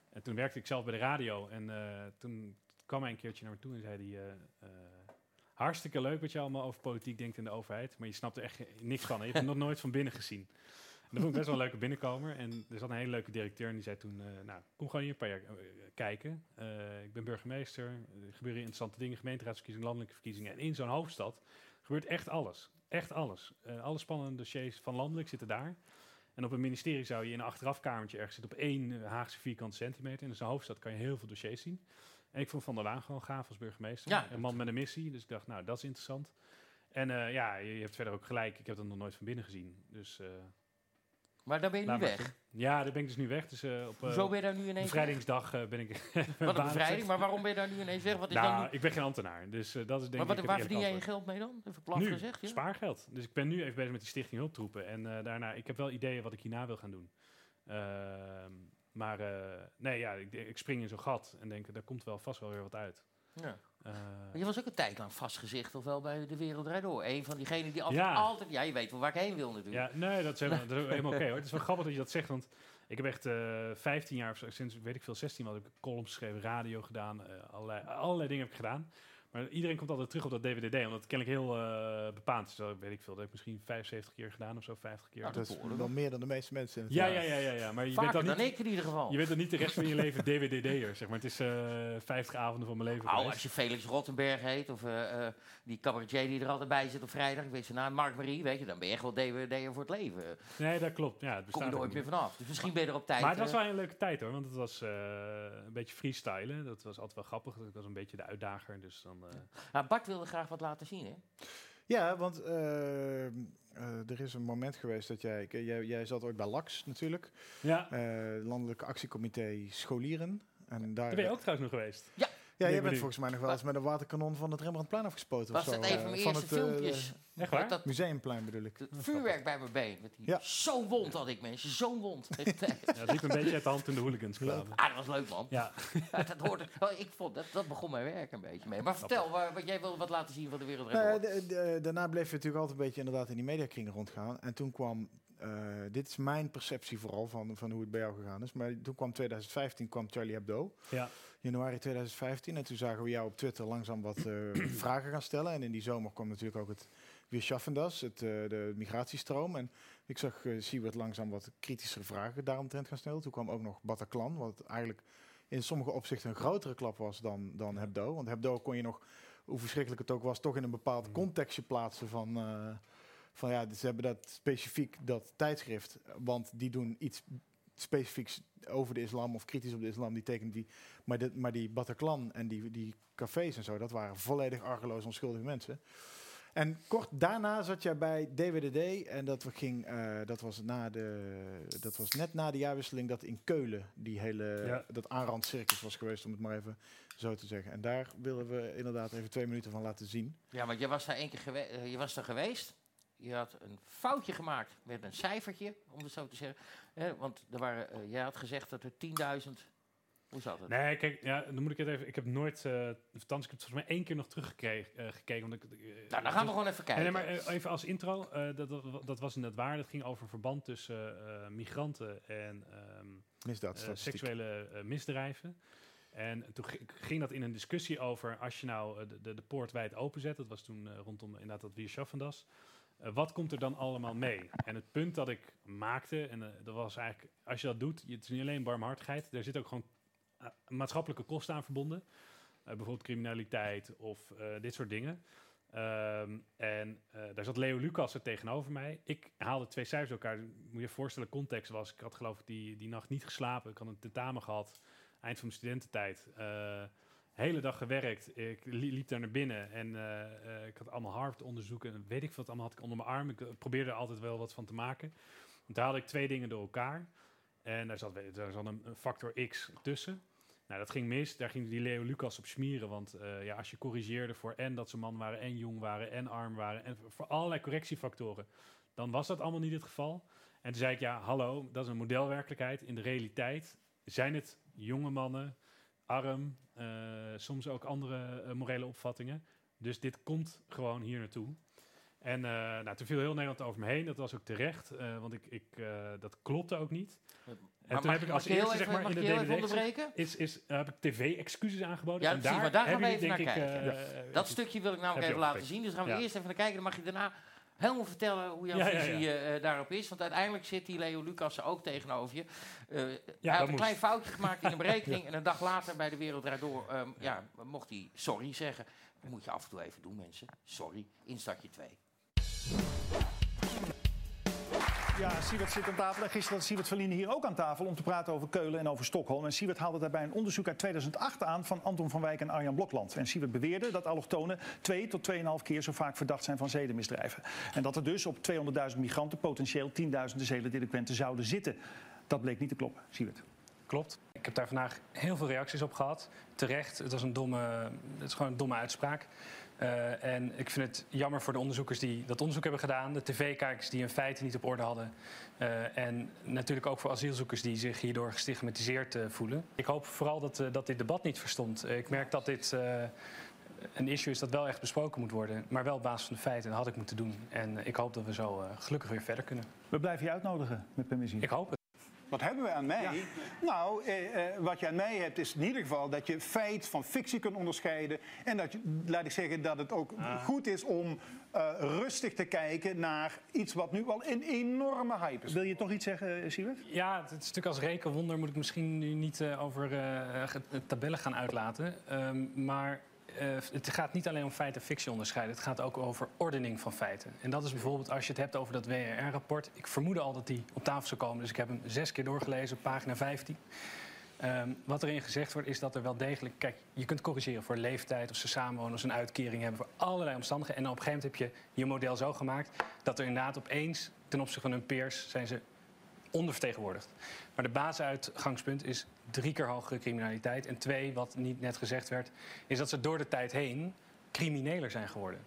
En toen werkte ik zelf bij de radio. En toen kwam hij een keertje naar me toe en zei hij... hartstikke leuk wat je allemaal over politiek denkt in de overheid. Maar je snapt er echt niks van. Je hebt het nog nooit van binnen gezien. En dat vond ik best wel een leuke binnenkomer. En er zat een hele leuke directeur en die zei toen... eh, nou, kom gewoon hier een paar jaar eh, kijken. Eh, ik ben burgemeester. Er gebeuren interessante dingen. Gemeenteraadsverkiezingen, landelijke verkiezingen. En in zo'n hoofdstad gebeurt echt alles. Echt alles. Alle spannende dossiers van landelijk zitten daar. En op een ministerie zou je in een achterafkamertje ergens zitten op één Haagse vierkante centimeter. En in zo'n hoofdstad kan je heel veel dossiers zien. En ik vond Van der Laan gewoon gaaf als burgemeester. Ja. Een man met een missie. Dus ik dacht, nou, dat is interessant. En eh, ja, je, hebt verder ook gelijk. Ik heb dat nog nooit van binnen gezien. Dus eh, Maar daar ben je nu weg. Ja, daar ben ik dus nu weg. Dus eh, op Hoezo ben je daar nu ineens weg? bevrijdingsdag ben ik... Wat een bevrijding, maar waarom ben je daar nu ineens weg? Wat is dan Nou, nu... ik ben geen ambtenaar. Dus dat is denk Maar wat, ik waar verdien jij je geld mee dan? Even plat nu, gezegd. Ja? spaargeld. Dus ik ben nu even bezig met die stichting hulptroepen. En daarna, ik heb wel ideeën wat ik hierna wil gaan doen. Maar eh, nee, ja, ik, ik spring in zo'n gat en denk, daar komt wel vast wel weer wat uit. Ja. Eh, je was ook een tijd lang vastgezicht, of wel bij de Wereld Door. Een van diegenen die altijd, Ja. altijd... Ja, je weet wel waar ik heen wil natuurlijk. ja, nee, dat is helemaal, helemaal oké hoor. Het is wel grappig dat je dat zegt, want ik heb echt eh 15 jaar, of sinds weet ik veel, 16 wel, heb ik columns geschreven, radio gedaan, allerlei, allerlei dingen heb ik gedaan. Maar iedereen komt altijd terug op dat DWDD, omdat het kennelijk heel eh bepaald is. Terwijl, weet ik veel, dat heb ik misschien 75 keer gedaan of zo, 50 keer. Nou, Dat is wel meer dan de meeste mensen in het ja, ja, ja, ja, ja, maar je bent Vaker dan dan niet... ik in ieder geval. Je bent er niet de rest van je leven DWDD'er, zeg maar. Het is eh 50 avonden van mijn leven Nou, geweest. als je Felix Rottenberg heet, of eh, eh, die cabaretier die er altijd bij zit op vrijdag, ik weet zijn naam, Mark Marie, weet je, dan ben je echt wel DWD'er voor het leven. Nee, dat klopt. Ja, het Kom je er ook ooit niet. meer vanaf. Dus misschien ben je er op tijd. Maar het was wel een leuke tijd hoor, want het was eh, een beetje freestylen. Dat was altijd wel grappig. Ik was een beetje de uitdager, dus dan... eh, nou, Bart wilde graag wat laten zien, hè? Ja, want eh, eh, er is een moment geweest dat jij, jij... Jij zat ooit bij LAX natuurlijk. ja, eh, Landelijk Actiecomité Scholieren. En daar, daar ben je ook trouwens nog geweest. Ja, jij ben bent volgens mij nog wel eens met een waterkanon van het Rembrandtplein afgespoten. Was of zo, dat een van mijn van eerste het, filmpjes? Echt waar? Dat Museumplein bedoel ik. het vuurwerk bij mijn been. Met die Ja. Zo'n wond had ik, mensen. Zo'n wond. Ja, het liep een beetje uit de hand toen de hooligans kwamen. ah, dat was leuk, man. Ja, Ja, dat, hoorde, oh, ik vond, dat, dat begon mijn werk een beetje mee. Maar vertel, waar, wat jij wilde wat laten zien van de wereld. Nou de- de- daarna bleef je natuurlijk altijd een beetje inderdaad in die mediakringen rondgaan. En toen kwam, eh, dit is mijn perceptie vooral van, van hoe het bij jou gegaan is. Maar toen kwam 2015, kwam Charlie Hebdo. ja. Januari 2015. En toen zagen we jou op Twitter langzaam wat eh, vragen gaan stellen. En in die zomer kwam natuurlijk ook het weer Schaffendas, het, eh, de migratiestroom. En ik zag uh, Siewert langzaam wat kritische vragen daaromtrent gaan stellen. Toen kwam ook nog Bataclan, wat eigenlijk in sommige opzichten een grotere klap was dan, dan Hebdo. Want Hebdo kon je nog, hoe verschrikkelijk het ook was, toch in een bepaald contextje plaatsen van... eh, van ja, ze hebben dat specifiek, dat tijdschrift, want die doen iets specifieks over de islam of kritisch op de islam, die tekenen die. Maar, dit, maar die Bataclan en die, die cafés en zo, dat waren volledig argeloos onschuldige mensen. En kort daarna zat jij bij DWDD en dat, ging, eh, dat, was na de, dat was net na de jaarwisseling dat in Keulen die hele, Ja. dat aanrandcircus was geweest, om het maar even zo te zeggen. En daar willen we inderdaad even twee minuten van laten zien. Ja, want je was daar één keer gewe eh, je was daar geweest. Je had een foutje gemaakt met een cijfertje, om het zo te zeggen. Hè, want er waren, eh, jij had gezegd dat er 10.000... Hoe zat het? Nee, kijk, ja, dan moet ik het even... Ik heb nooit... eh ik heb het volgens mij één keer nog teruggekeken. eh, gekeken, omdat ik, eh, nou, dan gaan we gewoon even kijken. Nee, maar eh, even als intro. eh, dat, dat, was inderdaad waar. Dat ging over een verband tussen eh, migranten en ehm, Misdaad, seksuele misdrijven. En toen gi- ging dat in een discussie over... als je nou de, de, de poort wijd openzet... dat was toen eh, rondom inderdaad dat Wier Schaffendas... wat komt er dan allemaal mee? En het punt dat ik maakte... en dat was eigenlijk... als je dat doet... je- het is niet alleen barmhartigheid... er zit ook gewoon maatschappelijke kosten aan verbonden. Eh, bijvoorbeeld criminaliteit of eh, dit soort dingen. Ehm, en eh, daar zat Leo Lucas er tegenover mij. Ik haalde twee cijfers elkaar. Moet je je voorstellen, context was... Ik had geloof ik die, die nacht niet geslapen. Ik had een tentamen gehad. Eind van mijn studententijd. Eh, hele dag gewerkt. Ik li- liep daar naar binnen. En eh, eh, ik had allemaal Harvard-onderzoeken. En weet ik wat allemaal had ik onder mijn arm. Ik eh, probeerde er altijd wel wat van te maken. En toen haalde ik twee dingen door elkaar. En daar zat, daar zat een, een factor X tussen. Nou, dat ging mis. Daar ging die Leo Lucas op smieren. Want eh, ja, als je corrigeerde voor en dat ze man waren en jong waren en arm waren... en voor allerlei correctiefactoren, dan was dat allemaal niet het geval. En toen zei ik, ja, hallo, dat is een modelwerkelijkheid. In de realiteit zijn het jonge mannen, arm, eh, soms ook andere eh, morele opvattingen. Dus dit komt gewoon hier naartoe. En uh, nou, toen viel heel Nederland over me heen. Dat was ook terecht, uh, want ik, ik, uh, dat klopte ook niet. En toen heb ik als eerste, zeg maar, in de DVD is, is, heb ik tv-excuses aangeboden. Ja, en daar, daar, daar gaan we even naar kijken. Dat stukje wil ik namelijk even laten zien. Dus gaan we Ja. eerst even naar kijken. Dan mag je daarna helemaal vertellen hoe jouw Ja, visie ja. eh, daarop is. Want uiteindelijk zit die Leo Lucas ook tegenover je. Eh, hij had een moest. klein foutje gemaakt in een berekening. En een dag later bij de Wereld Draait Door ehm, ja, mocht hij sorry zeggen. Dat moet je af en toe even doen, mensen. Sorry. Instartje 2. Ja, Siewert zit aan tafel. En gisteren zat Siewert Verlien hier ook aan tafel om te praten over Keulen en over Stockholm. En haalde daarbij een onderzoek uit 2008 aan van Anton van Wijk en Arjan Blokland. En Siewert beweerde dat allochtonen twee tot 2,5 keer zo vaak verdacht zijn van zedenmisdrijven. En dat er dus op 200.000 migranten potentieel tienduizenden zedendelinquenten zouden zitten. Dat bleek niet te kloppen, Siewert. Klopt. Ik heb daar vandaag heel veel reacties op gehad. Terecht, het was een domme, het is gewoon een domme uitspraak. Uh, en ik vind het jammer voor de onderzoekers die dat onderzoek hebben gedaan. De tv-kijkers die in feite niet op orde hadden. Uh, en natuurlijk ook voor asielzoekers die zich hierdoor gestigmatiseerd uh, voelen. Ik hoop vooral dat, dat dit debat niet verstomt. ik merk dat dit een issue is dat wel echt besproken moet worden. Maar wel op basis van de feiten. En dat had ik moeten doen. En ik hoop dat we zo gelukkig weer verder kunnen. We blijven je uitnodigen met permissie. Ik hoop het. Wat hebben we aan mij? Nou, eh, eh, wat je aan mij hebt is in ieder geval dat je feit van fictie kunt onderscheiden. En dat je, laat ik zeggen, dat het ook goed is om eh, rustig te kijken naar iets wat nu wel een enorme hype is. Wil je toch iets zeggen, eh, Siewert? Ja, het is natuurlijk als rekenwonder moet ik misschien nu niet eh, over eh, ge- tabellen gaan uitlaten. Ehm, maar het gaat niet alleen om feit en fictie onderscheiden. Het gaat ook over ordening van feiten. En dat is bijvoorbeeld als je het hebt over dat WRR-rapport. Ik vermoedde al dat die op tafel zou komen. Dus ik heb hem zes keer doorgelezen, pagina 15. Ehm, wat erin gezegd wordt, is dat er wel degelijk... Kijk, je kunt corrigeren voor leeftijd, of ze samenwonen... of ze een uitkering hebben, voor allerlei omstandigheden. En op een gegeven moment heb je je model zo gemaakt... dat er inderdaad opeens, ten opzichte van hun peers... zijn ze ondervertegenwoordigd. Maar de basisuitgangspunt is drie keer hogere criminaliteit. En twee, wat niet net gezegd werd, is dat ze door de tijd heen crimineler zijn geworden.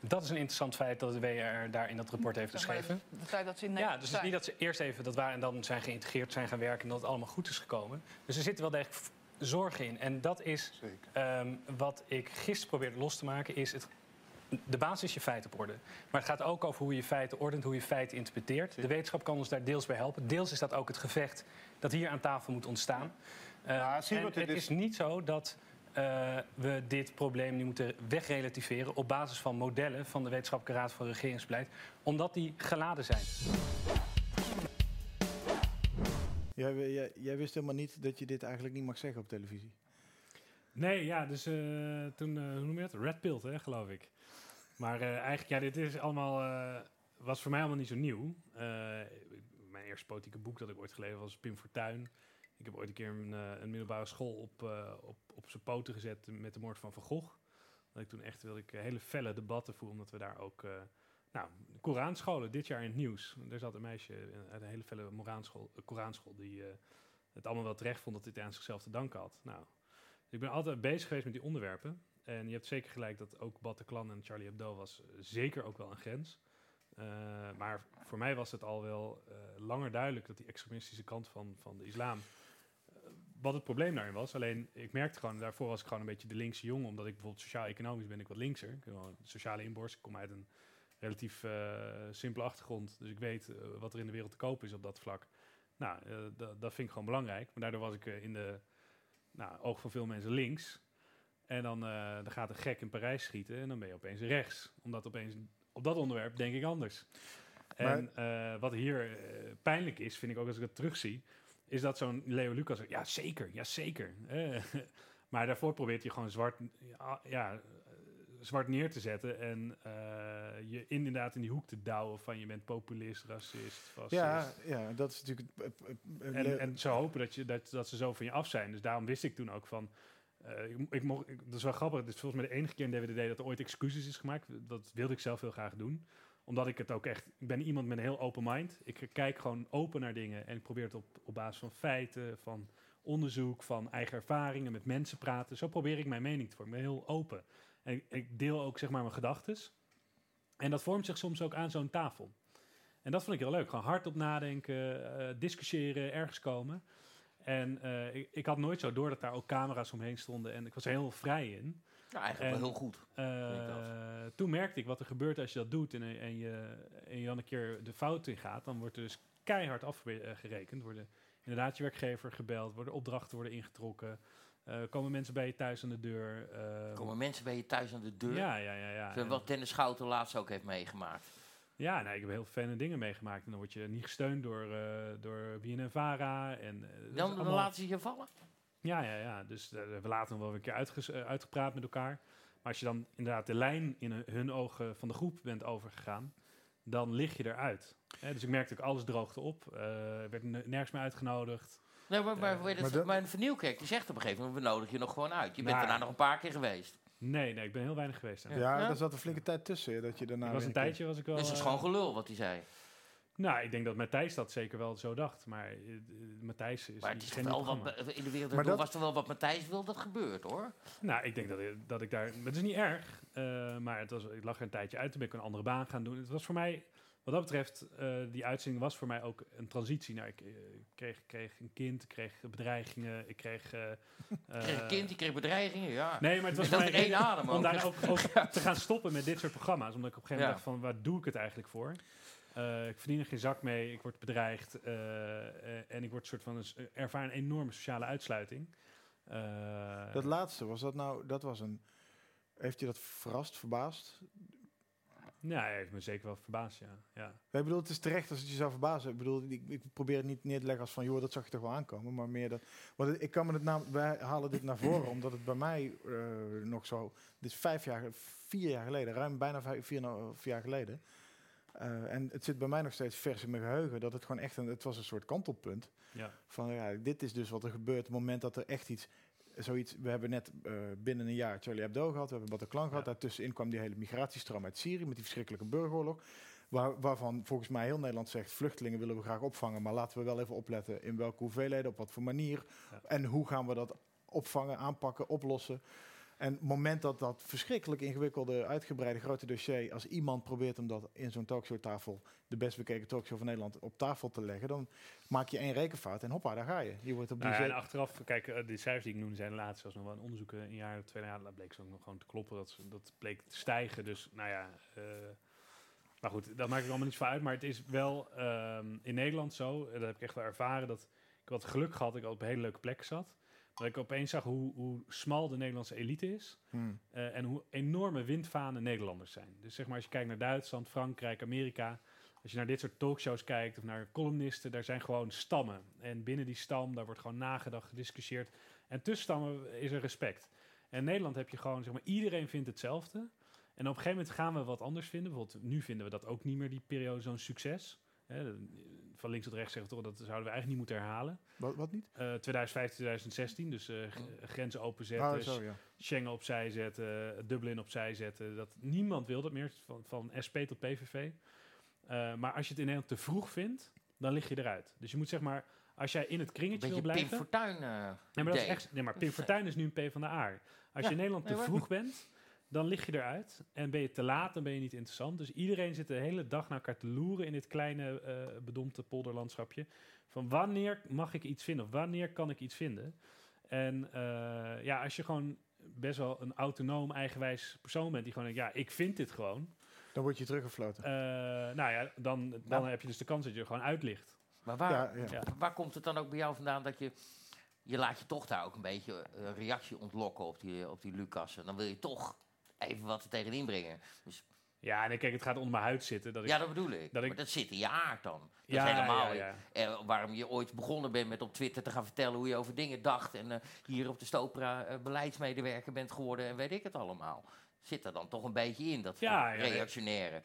Dat is een interessant feit dat de WR daar in dat rapport heeft beschreven. De tijd dat ze in Ja, dus het is niet dat ze eerst even dat waren en dan zijn geïntegreerd zijn gaan werken en dat het allemaal goed is gekomen. Dus er zit wel degelijk v- zorg in. En dat is ehm, wat ik gisteren probeerde los te maken, is het. De basis is je feiten op orde. Maar het gaat ook over hoe je feiten ordent, hoe je feiten interpreteert. De wetenschap kan ons daar deels bij helpen. Deels is dat ook het gevecht dat hier aan tafel moet ontstaan. Eh, Ja, zie en wat dit het is- is niet zo dat eh, we dit probleem nu moeten wegrelativeren op basis van modellen van de Wetenschappelijke Raad voor Regeringsbeleid, omdat die geladen zijn. Jij, jij, jij wist helemaal niet dat je dit eigenlijk niet mag zeggen op televisie. Nee, ja, dus eh, toen, eh, hoe noem je het? Red Pilt, hè, geloof ik. Maar eh, eigenlijk, ja, dit is allemaal, eh, was voor mij allemaal niet zo nieuw. Eh, mijn eerste politieke boek dat ik ooit gelezen was Pim Fortuyn. Ik heb ooit een keer een, een middelbare school op, op, op zijn poten gezet met de moord van Van Gogh. Dat ik toen echt wilde ik hele felle debatten voeren, omdat we daar ook... nou, Koranscholen, dit jaar in het nieuws. Er zat een meisje uit een hele felle Moraanschool, Koranschool die het allemaal wel terecht vond dat dit aan zichzelf te danken had. Nou, ik ben altijd bezig geweest met die onderwerpen. En je hebt zeker gelijk dat ook Bataclan en Charlie Hebdo was eh, zeker ook wel een grens. Eh, maar voor mij was het al wel eh, langer duidelijk dat die extremistische kant van, van de islam... wat het probleem daarin was. Alleen, ik merkte gewoon, daarvoor was ik gewoon een beetje de linkse jongen. Omdat ik bijvoorbeeld sociaal-economisch ben ik wat linkser. Ik heb een sociale inborst. Ik kom uit een relatief simpele achtergrond. Dus ik weet wat er in de wereld te kopen is op dat vlak. Nou, da- dat vind ik gewoon belangrijk. Maar daardoor was ik in de nou, oog van veel mensen links. En dan, eh, dan gaat een gek in Parijs schieten en dan ben je opeens rechts. Omdat opeens op dat onderwerp denk ik anders. En eh, wat hier eh, pijnlijk is, vind ik ook als ik het terugzie, is dat zo'n Leo Lucas zegt, ja zeker, ja zeker. Maar daarvoor probeert hij gewoon zwart, ja, ja, zwart neer te zetten en je inderdaad in die hoek te douwen van je bent populist, racist, fascist. Ja, ja, dat is natuurlijk... En, en ze hopen dat, je, dat, dat ze zo van je af zijn. Dus daarom wist ik toen ook van... eh, ik, mocht, dat is wel grappig. Het is volgens mij de enige keer in DWDD dat er ooit excuses is gemaakt. Dat wilde ik zelf heel graag doen. Omdat ik het ook echt... Ik ben iemand met een heel open mind. Ik kijk gewoon open naar dingen. En ik probeer het op, op basis van feiten, van onderzoek, van eigen ervaringen, met mensen praten. Zo probeer ik mijn mening te vormen. Ik ben heel open. En ik, ik deel ook zeg maar mijn gedachten. En dat vormt zich soms ook aan zo'n tafel. En dat vond ik heel leuk. Gewoon hardop nadenken, eh, discussiëren, ergens komen. En eh, ik, ik had nooit zo door dat daar ook camera's omheen stonden. En ik was er heel vrij in. Nou, eigenlijk En- wel heel goed. Eh, toen merkte ik wat er gebeurt als je dat doet en, en, je, en je dan een keer de fout in gaat. Dan wordt er dus keihard afgerekend. Worden inderdaad je werkgever gebeld, worden opdrachten worden ingetrokken. eh, komen mensen bij je thuis aan de deur. eh, Komen mensen bij je thuis aan de deur? ja, ja, ja. ja. Zoals Wat Dennis Schouten laatst ook heeft meegemaakt. Ja, nee, ik heb heel fijne dingen meegemaakt. En dan word je niet gesteund door, eh door BNNVARA. En, eh, Dan, dan allemaal- laten ze je vallen. Ja, ja, ja. Dus eh, we laten nog wel een keer uitges- uitgepraat met elkaar. Maar als je dan inderdaad de lijn in hun- ogen van de groep bent overgegaan, dan lig je eruit. Hè, dus ik merkte ook alles droogde op. eh werd ne- nergens meer uitgenodigd. Nee, maar, maar, Eh, weet het, maar dat- mijn Vernieuwkerk die zegt op een gegeven moment, we nodigen je nog gewoon uit. Je bent Nou, daarna nog een paar keer geweest. Nee, nee, ik ben heel weinig geweest. Ja, Ja. daar zat een flinke tijd tussen. Dat je daarna ik was een tijdje was ik wel. dus dat is eh, gewoon gelul wat hij zei. nou, ik denk dat Matthijs dat zeker wel zo dacht. Maar eh, eh, Matthijs is, Maar het is wel wat, in de wereld Maar dat- was er wel wat Matthijs wil dat gebeurt hoor. Nou, ik denk dat, ik- dat ik daar... Het is niet erg, eh, maar het was, ik lag er een tijdje uit. Toen ben ik een andere baan gaan doen. Het was voor mij... Wat dat betreft, eh, die uitzending was voor mij ook een transitie. Nou, ik eh, kreeg, kreeg een kind, ik kreeg bedreigingen, ik kreeg... eh, Ik kreeg een kind, die kreeg bedreigingen, ja. Nee, maar het was voor mij één adem om ook. daar ook, ook te gaan stoppen met dit soort programma's. Omdat ik op een gegeven moment Ja. dacht van, waar doe ik het eigenlijk voor? Eh, ik verdien er geen zak mee, ik word bedreigd eh, eh, en ik word een soort van een, ervaar een enorme sociale uitsluiting. Eh, Dat laatste, was dat nou, dat was een... Heeft je dat verrast, verbaasd? Ja, hij heeft me zeker wel verbaasd, ja. ja. Ik bedoel, het is terecht als het je zou verbazen. Ik bedoel, ik, ik probeer het niet neer te leggen als van, joh, dat zag je toch wel aankomen. Maar meer dat, want ik kan me het naam, wij halen dit naar voren, omdat het bij mij eh, nog zo, dit is vijf jaar, vier jaar geleden, ruim bijna vijf, vier, nou, vier jaar geleden. Eh, en het zit bij mij nog steeds vers in mijn geheugen, dat het gewoon echt een, het was een soort kantelpunt. ja. Van ja, dit is dus wat er gebeurt op het moment dat er echt iets, zoiets, we hebben net eh, binnen een jaar Charlie Hebdo gehad, we hebben Bataclan gehad, Ja. daartussenin kwam die hele migratiestroom uit Syrië met die verschrikkelijke burgeroorlog. Waar, waarvan volgens mij heel Nederland zegt, vluchtelingen willen we graag opvangen, maar laten we wel even opletten in welke hoeveelheden, op wat voor manier Ja. en hoe gaan we dat opvangen, aanpakken, oplossen. En het moment dat dat verschrikkelijk ingewikkelde, uitgebreide, grote dossier, als iemand probeert om dat in zo'n talkshowtafel, de best bekeken talkshow van Nederland, op tafel te leggen, dan maak je één rekenfout en hoppa, daar ga je. Je wordt op die Nou ja, en achteraf, kijk, eh, die cijfers die ik noemde zijn laatst zelfs nog wel een onderzoek eh, een jaar of twee jaar, dat bleek ze ook nog gewoon te kloppen. Dat, dat bleek te stijgen. Dus nou ja, eh, maar goed, dat maakt er allemaal niet van uit. Maar het is wel ehm, in Nederland zo, dat heb ik echt wel ervaren, dat ik wat geluk gehad ik op een hele leuke plek zat. Dat ik opeens zag hoe, hoe smal de Nederlandse elite is. Hmm. eh, en hoe enorme windvanen Nederlanders zijn. Dus zeg maar, als je kijkt naar Duitsland, Frankrijk, Amerika. Als je naar dit soort talkshows kijkt of naar columnisten, daar zijn gewoon stammen. En binnen die stam, daar wordt gewoon nagedacht, gediscussieerd. En tussen stammen is er respect. En in Nederland heb je gewoon, zeg maar, iedereen vindt hetzelfde. En op een gegeven moment gaan we wat anders vinden. Bijvoorbeeld, nu vinden we dat ook niet meer, die periode, zo'n succes. Hè, van links tot rechts zeggen we toch, dat zouden we eigenlijk niet moeten herhalen. Wat, wat niet? Eh 2015, 2016, dus eh, g- grenzen openzetten, Oh, zo, ja. Schengen opzij zetten, Dublin opzij zetten. Dat, niemand wil dat meer, van, van SP tot PVV. Eh, maar als je het in Nederland te vroeg vindt, dan lig je eruit. Dus je moet zeg maar, als jij in het kringetje wil beetje Pim blijven... Fortuyn. eh, Nee, maar, dat is echt, nee, maar Pim Fortuyn is nu een P van de A. Als Ja, je in Nederland te vroeg bent, dan lig je eruit. En ben je te laat, dan ben je niet interessant. Dus iedereen zit de hele dag naar elkaar te loeren in dit kleine, eh bedompte polderlandschapje. Van wanneer mag ik iets vinden? Of wanneer kan ik iets vinden? En eh, ja, als je gewoon best wel een autonoom, eigenwijs persoon bent... die gewoon denkt, ja, ik vind dit gewoon... Dan word je teruggefloten. eh, nou ja, dan, dan Nou. heb je dus de kans dat je er gewoon uitlicht. Maar waar, Ja, ja. Ja. waar komt het dan ook bij jou vandaan dat je... Je laat je toch daar ook een beetje eh, reactie ontlokken op die, op die Lucassen. Dan wil je toch even wat er tegenin brengen. Dus, Ja, en kijk, het gaat onder mijn huid zitten. Dat ik, ja, dat bedoel ik. dat ik- maar dat zit in je aard dan. Dat Ja, is helemaal ja, ja. eh, waarom je ooit begonnen bent met op Twitter te gaan vertellen hoe je over dingen dacht. En eh, hier op de Stopra eh, beleidsmedewerker bent geworden en weet ik het allemaal. Zit er dan toch een beetje in, dat reactionaire.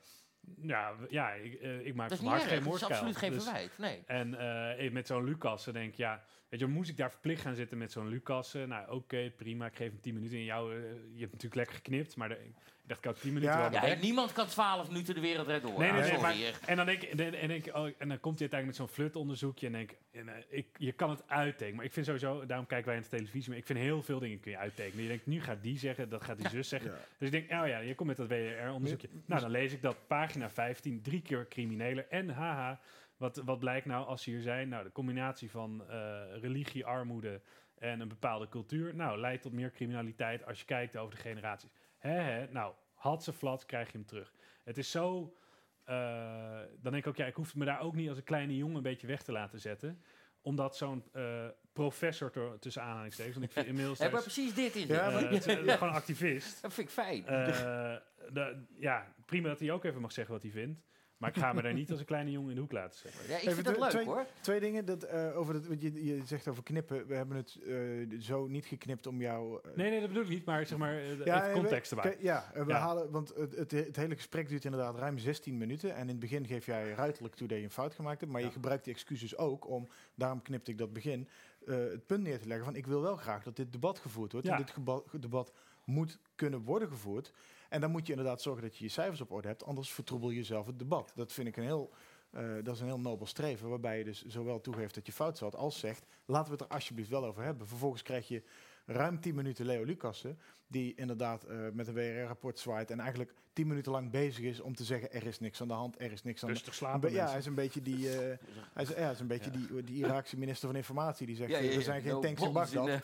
Ja, ja ik, eh, ik maak Dat is van niet mijn erg, hart dat geen is moordkuil. absoluut geen Dus- verwijt. Nee. En eh, met zo'n Lucas, dan denk ik, ja, weet je, moest ik daar verplicht gaan zitten met zo'n Lucas? Eh, nou, oké, prima, ik geef hem 10 minuten. En jou, je hebt natuurlijk lekker geknipt, maar de, dacht, ik had 10 minuten Ja, Ja, niemand kan 12 minuten de wereld redt door. Nee, nee, maar, en dan denk ik, en, en, denk ik, oh, en dan komt hij uiteindelijk met zo'n flutonderzoekje en denk ik, en, eh, ik, je kan het uittekenen. Maar ik vind sowieso, daarom kijken wij aan de televisie, maar ik vind heel veel dingen kun je uittekenen. Je denkt, nu gaat die zeggen, dat gaat die zus zeggen. Ja. Dus ik denk, oh ja, je komt met dat WR-onderzoekje. Nou, dan lees ik dat pagina 15, drie keer crimineler en haha, Wat, wat blijkt nou als ze hier zijn? Nou, de combinatie van eh, religie, armoede en een bepaalde cultuur... nou, leidt tot meer criminaliteit als je kijkt over de generaties. Hè, hè, nou, had ze flat, krijg je hem terug. Het is zo... eh, dan denk ik ook, ja, ik hoef me daar ook niet als een kleine jongen een beetje weg te laten zetten omdat zo'n eh, professor ter- tussen aanhalingstekens, want ik vind inmiddels daar is- precies dit? Ja, maar- eh, het is, eh, gewoon een activist. Dat vind ik fijn. Eh, de- ja, prima dat hij ook even mag zeggen wat hij vindt. Maar ik ga me daar niet als een kleine jongen in de hoek laten zetten. ja, ik Even vind dat twee- leuk twee- hoor. Twee dingen. Dat, eh, over dat, je, je zegt over knippen. We hebben het eh, zo niet geknipt om jou... eh, Nee, nee, dat bedoel ik niet, maar zeg maar Ja, context we, erbij. Ja, we Ja. halen, want het, het, het hele gesprek duurt inderdaad ruim 16 minuten. En in het begin geef jij ruiterlijk toe dat je een fout gemaakt hebt. Maar Ja. je gebruikt die excuses ook om, daarom knipte ik dat begin, eh, het punt neer te leggen van ik wil wel graag dat dit debat gevoerd wordt. Ja. En dit debat moet kunnen worden gevoerd. En dan moet je inderdaad zorgen dat je je cijfers op orde hebt. Anders vertroebel je zelf het debat. Dat vind ik een heel... eh, dat is een heel nobel streven, waarbij je dus zowel toegeeft dat je fout zat, als zegt, laten we het er alsjeblieft wel over hebben. Vervolgens krijg je ruim 10 minuten Leo Lucassen, die inderdaad eh, met een WRR-rapport zwaait en eigenlijk 10 minuten lang bezig is om te zeggen, er is niks aan de hand, er is niks aan de Rustig hand. slapen ja, hij is een beetje die, eh, hij is, ja, hij is een beetje die, die Iraakse minister van Informatie die zegt, Ja, er ja, zijn geen no tanks in Bagdad.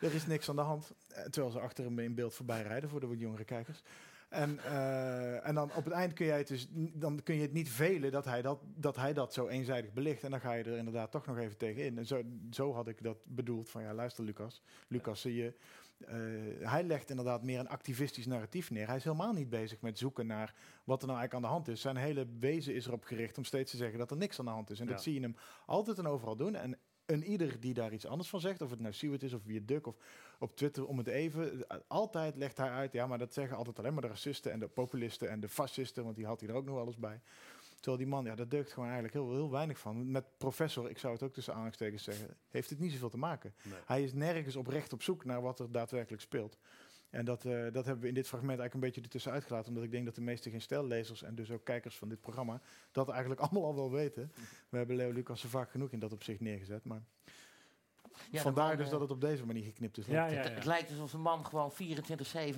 Er is niks aan de hand. Eh, terwijl ze achter hem in beeld voorbij rijden voor de wat jongere kijkers. En, eh, en dan op het eind kun, jij het dus, dan kun je het niet velen dat hij dat, dat hij dat zo eenzijdig belicht. En dan ga je er inderdaad toch nog even tegen in. En zo, zo had ik dat bedoeld. Van ja, luister Lucas. Lucas, zie je, eh, hij legt inderdaad meer een activistisch narratief neer. Hij is helemaal niet bezig met zoeken naar wat er nou eigenlijk aan de hand is. Zijn hele wezen is erop gericht om steeds te zeggen dat er niks aan de hand is. En Ja. dat zie je hem altijd en overal doen. En een ieder die daar iets anders van zegt, of het nou Siewert is of wie Duk of op Twitter om het even, altijd legt hij uit, ja, maar dat zeggen altijd alleen maar de racisten en de populisten en de fascisten, want die had hij er ook nog wel eens bij. Terwijl die man, ja, daar deugt gewoon eigenlijk heel, heel weinig van. Met professor, ik zou het ook tussen aanhalingstekens zeggen, heeft het niet zoveel te maken. Nee. Hij is nergens oprecht op zoek naar wat er daadwerkelijk speelt. En dat, eh, dat hebben we in dit fragment eigenlijk een beetje ertussen uitgelaten. Omdat ik denk dat de meeste geen stellezers en dus ook kijkers van dit programma dat eigenlijk allemaal al wel weten. We hebben Leo Lucas vaak genoeg in dat opzicht neergezet. Maar Ja, vandaar dus eh, dat het op deze manier geknipt is. Ja, Het, ja, het ja. lijkt alsof de man gewoon 24-7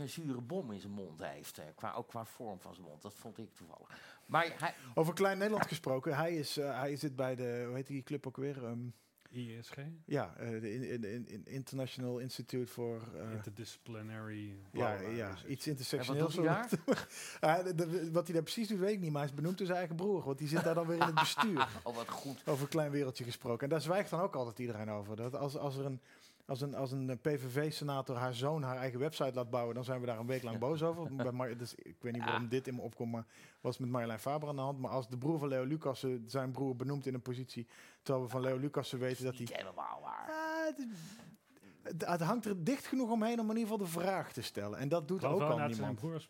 een zure bom in zijn mond heeft. eh, qua, ook qua vorm van zijn mond. Dat vond ik toevallig. Maar hij, Over Klein Nederland gesproken. Hij, is, eh, hij zit bij de, hoe heet die club ook weer? Ehm, ISG, ja, eh, de in, in, in- in International Institute for... eh, Interdisciplinary. ja, ja, dus- iets en wat intersectioneels. doet hij daar? Ah, de- de- wat hij daar precies doet, weet ik niet. Maar hij is benoemd door zijn eigen broer. Want die zit daar dan weer in het bestuur. Oh, wat goed. Over een klein wereldje gesproken. En daar zwijgt dan ook altijd iedereen over. Dat als, als er een, als een, als een PVV-senator haar zoon haar eigen website laat bouwen, dan zijn we daar een week lang boos over. Bij Mar- dus ik weet niet waarom dit in me opkomt, maar was met Marjolein Faber aan de hand. Maar als de broer van Leo Lucassen zijn broer benoemt in een positie, terwijl we van Leo Lucassen weten dat hij... Niet helemaal waar. Ah, het, hangt er dicht genoeg omheen om in ieder geval de vraag te stellen. En dat doet ook al zijn niemand. broer was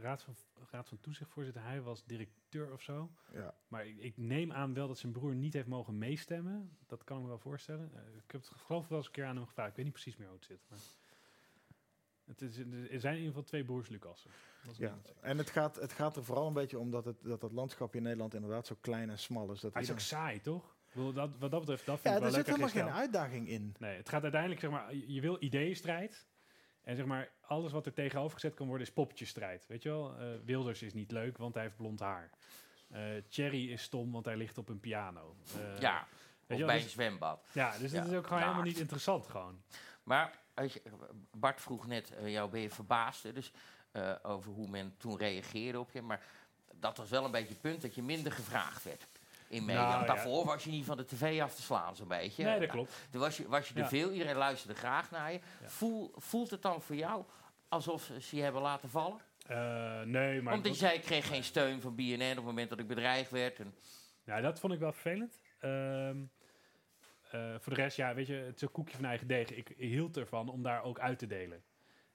raad van, raad van toezichtvoorzitter. Hij was directeur of zo. Ja. Maar ik, ik neem aan wel dat zijn broer niet heeft mogen meestemmen. Dat kan ik me wel voorstellen. Eh, ik heb het geloof wel eens een keer aan hem gevraagd. Ik weet niet precies meer hoe het zit. Maar het is, er zijn in ieder geval twee broers Lucassen. Ja, en het gaat, het gaat er vooral een beetje om dat het, dat het landschapje in Nederland inderdaad zo klein en smal is. Dat Hij is ook saai, toch? Bedoel, dat, wat dat betreft, dat vind ja, ik er wel zit lekker helemaal geen uitdaging in. Nee, het gaat uiteindelijk, zeg maar, je je wil ideeënstrijd. En zeg maar, alles wat er tegenover gezet kan worden is poppetjesstrijd. Weet je wel? Eh, Wilders is niet leuk, want hij heeft blond haar. Eh Thierry is stom, want hij ligt op een piano. Eh, Ja, weet of bij dus- een zwembad. Ja, dus Ja, dat is ook gewoon ja. helemaal niet interessant gewoon. Maar als je, Bart vroeg net, jou ben je verbaasd dus, over hoe men toen reageerde op je. Maar dat was wel een beetje het punt dat je minder gevraagd werd in. Nou, Want ja. daarvoor was je niet van de tv af te slaan, zo'n beetje. Nee, dat Nou, klopt. Toen was je, was je er Ja. veel, iedereen luisterde graag naar je. Voel, voelt het dan voor jou alsof ze je hebben laten vallen? Eh, nee, maar... Omdat je zei, ik kreeg geen steun van BNN op het moment dat ik bedreigd werd. En, Ja, dat vond ik wel vervelend. Ehm, eh, voor de rest, ja, weet je, het is een koekje van eigen deeg. Ik hield ervan om daar ook uit te delen.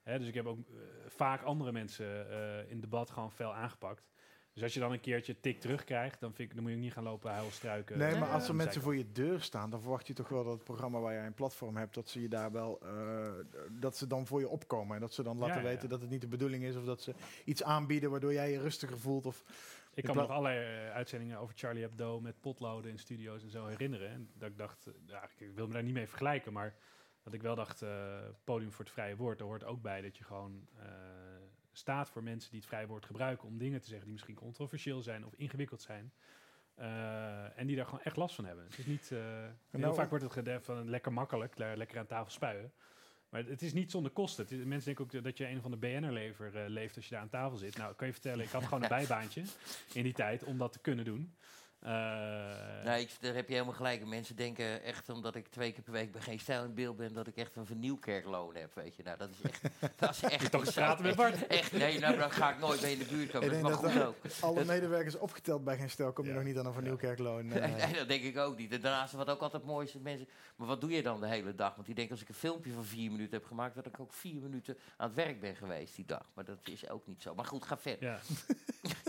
Hè, dus ik heb ook eh, vaak andere mensen in debat gewoon fel aangepakt. Dus als je dan een keertje tik terugkrijgt, dan, vind ik, dan moet je ook niet gaan lopen huilstruiken. Nee, eh, maar als er de mensen voor je deur staan, dan verwacht je toch wel dat het programma waar jij een platform hebt, dat ze je daar wel, eh, dat ze dan voor je opkomen. En dat ze dan laten Ja, ja, weten dat het niet de bedoeling is, of dat ze iets aanbieden waardoor jij je rustiger voelt. Of, Ik kan me nog allerlei eh, uitzendingen over Charlie Hebdo met potloden in studio's en zo herinneren. En dat ik dacht, eh, ja, ik wil me daar niet mee vergelijken, maar dat ik wel dacht, eh, podium voor het vrije woord, daar hoort ook bij dat je gewoon eh, staat voor mensen die het vrije woord gebruiken om dingen te zeggen die misschien controversieel zijn of ingewikkeld zijn. Eh, en die daar gewoon echt last van hebben. Het is niet, eh, heel nou- vaak wordt het gedaan van lekker makkelijk, le- lekker aan tafel spuien. Maar het is niet zonder kosten. Is- mensen denken ook dat je een van de BN'er-lever eh, leeft als je daar aan tafel zit. Nou, kan je vertellen, ik had gewoon een bijbaantje in die tijd om dat te kunnen doen. Eh, Nee, ik, daar heb je helemaal gelijk. Mensen denken echt, omdat ik twee keer per week bij geen stijl in beeld ben, dat ik echt een vernieuwkerkloon heb, weet je. Nou, dat is echt... dat is echt toch eens praten met Bart. Echt, echt, nee, nou, dan ga ik nooit mee in de buurt komen. Ik Dat is denk maar dat goed ook. Alle medewerkers opgeteld bij geen stel kom je Ja. nog niet aan een vernieuwkerkloon. Nee, eh. nee, dat denk ik ook niet. En daarnaast wat ook altijd mooi is, dat mensen... Maar wat doe je dan de hele dag? Want die denken, als ik een filmpje van vier minuten heb gemaakt... dat ik ook vier minuten aan het werk ben geweest die dag. Maar dat is ook niet zo. Maar goed, ga verder. Ja.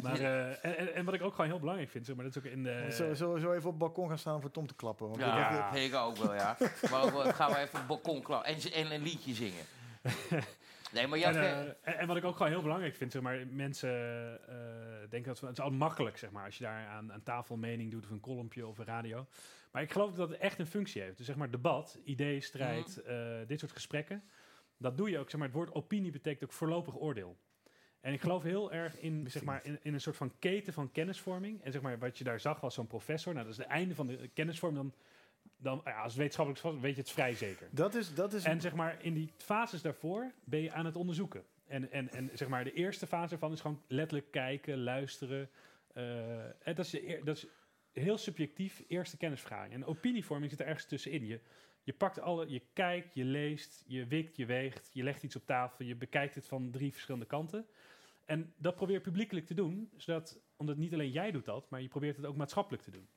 maar, eh, en, en, en wat ik ook gewoon heel belangrijk vind, zeg maar, dat is ook in de... Zullen we- zullen we zo even op het balkon gaan staan voor Tom te klappen? Want ik Ja, denk dat vind ik ook wel, ja. Maar ook, wel- gaan we even op het balkon klappen. En, en een liedje zingen. Nee, maar jij... En, eh, en, en wat ik ook gewoon heel belangrijk vind, zeg maar, mensen eh, denken dat het is altijd makkelijk, zeg maar, als je daar aan, aan tafel mening doet of een kolompje of een radio. Maar ik geloof dat het echt een functie heeft. Dus zeg maar debat, idee, strijd, Mhm. eh, dit soort gesprekken. Dat doe je ook, zeg maar, het woord opinie betekent ook voorlopig oordeel. En ik geloof heel erg in, zeg maar, in, in een soort van keten van kennisvorming. En zeg maar, wat je daar zag was zo'n professor. Nou, dat is het einde van de kennisvorming. Dan, dan ja, als wetenschappelijk vast, weet je het vrij zeker. Dat is, dat is En zeg maar, in die fases daarvoor ben je aan het onderzoeken. En, en, en zeg maar, de eerste fase ervan is gewoon letterlijk kijken, luisteren. eh, en dat, is dat is heel subjectief, eerste kennisvergaring. En opinievorming zit er ergens tussenin. Je, je pakt alle, je kijkt, je leest, je wikt, je weegt, je legt iets op tafel, je bekijkt het van drie verschillende kanten. En dat probeer publiekelijk te doen, zodat, omdat niet alleen jij doet dat, maar je probeert het ook maatschappelijk te doen.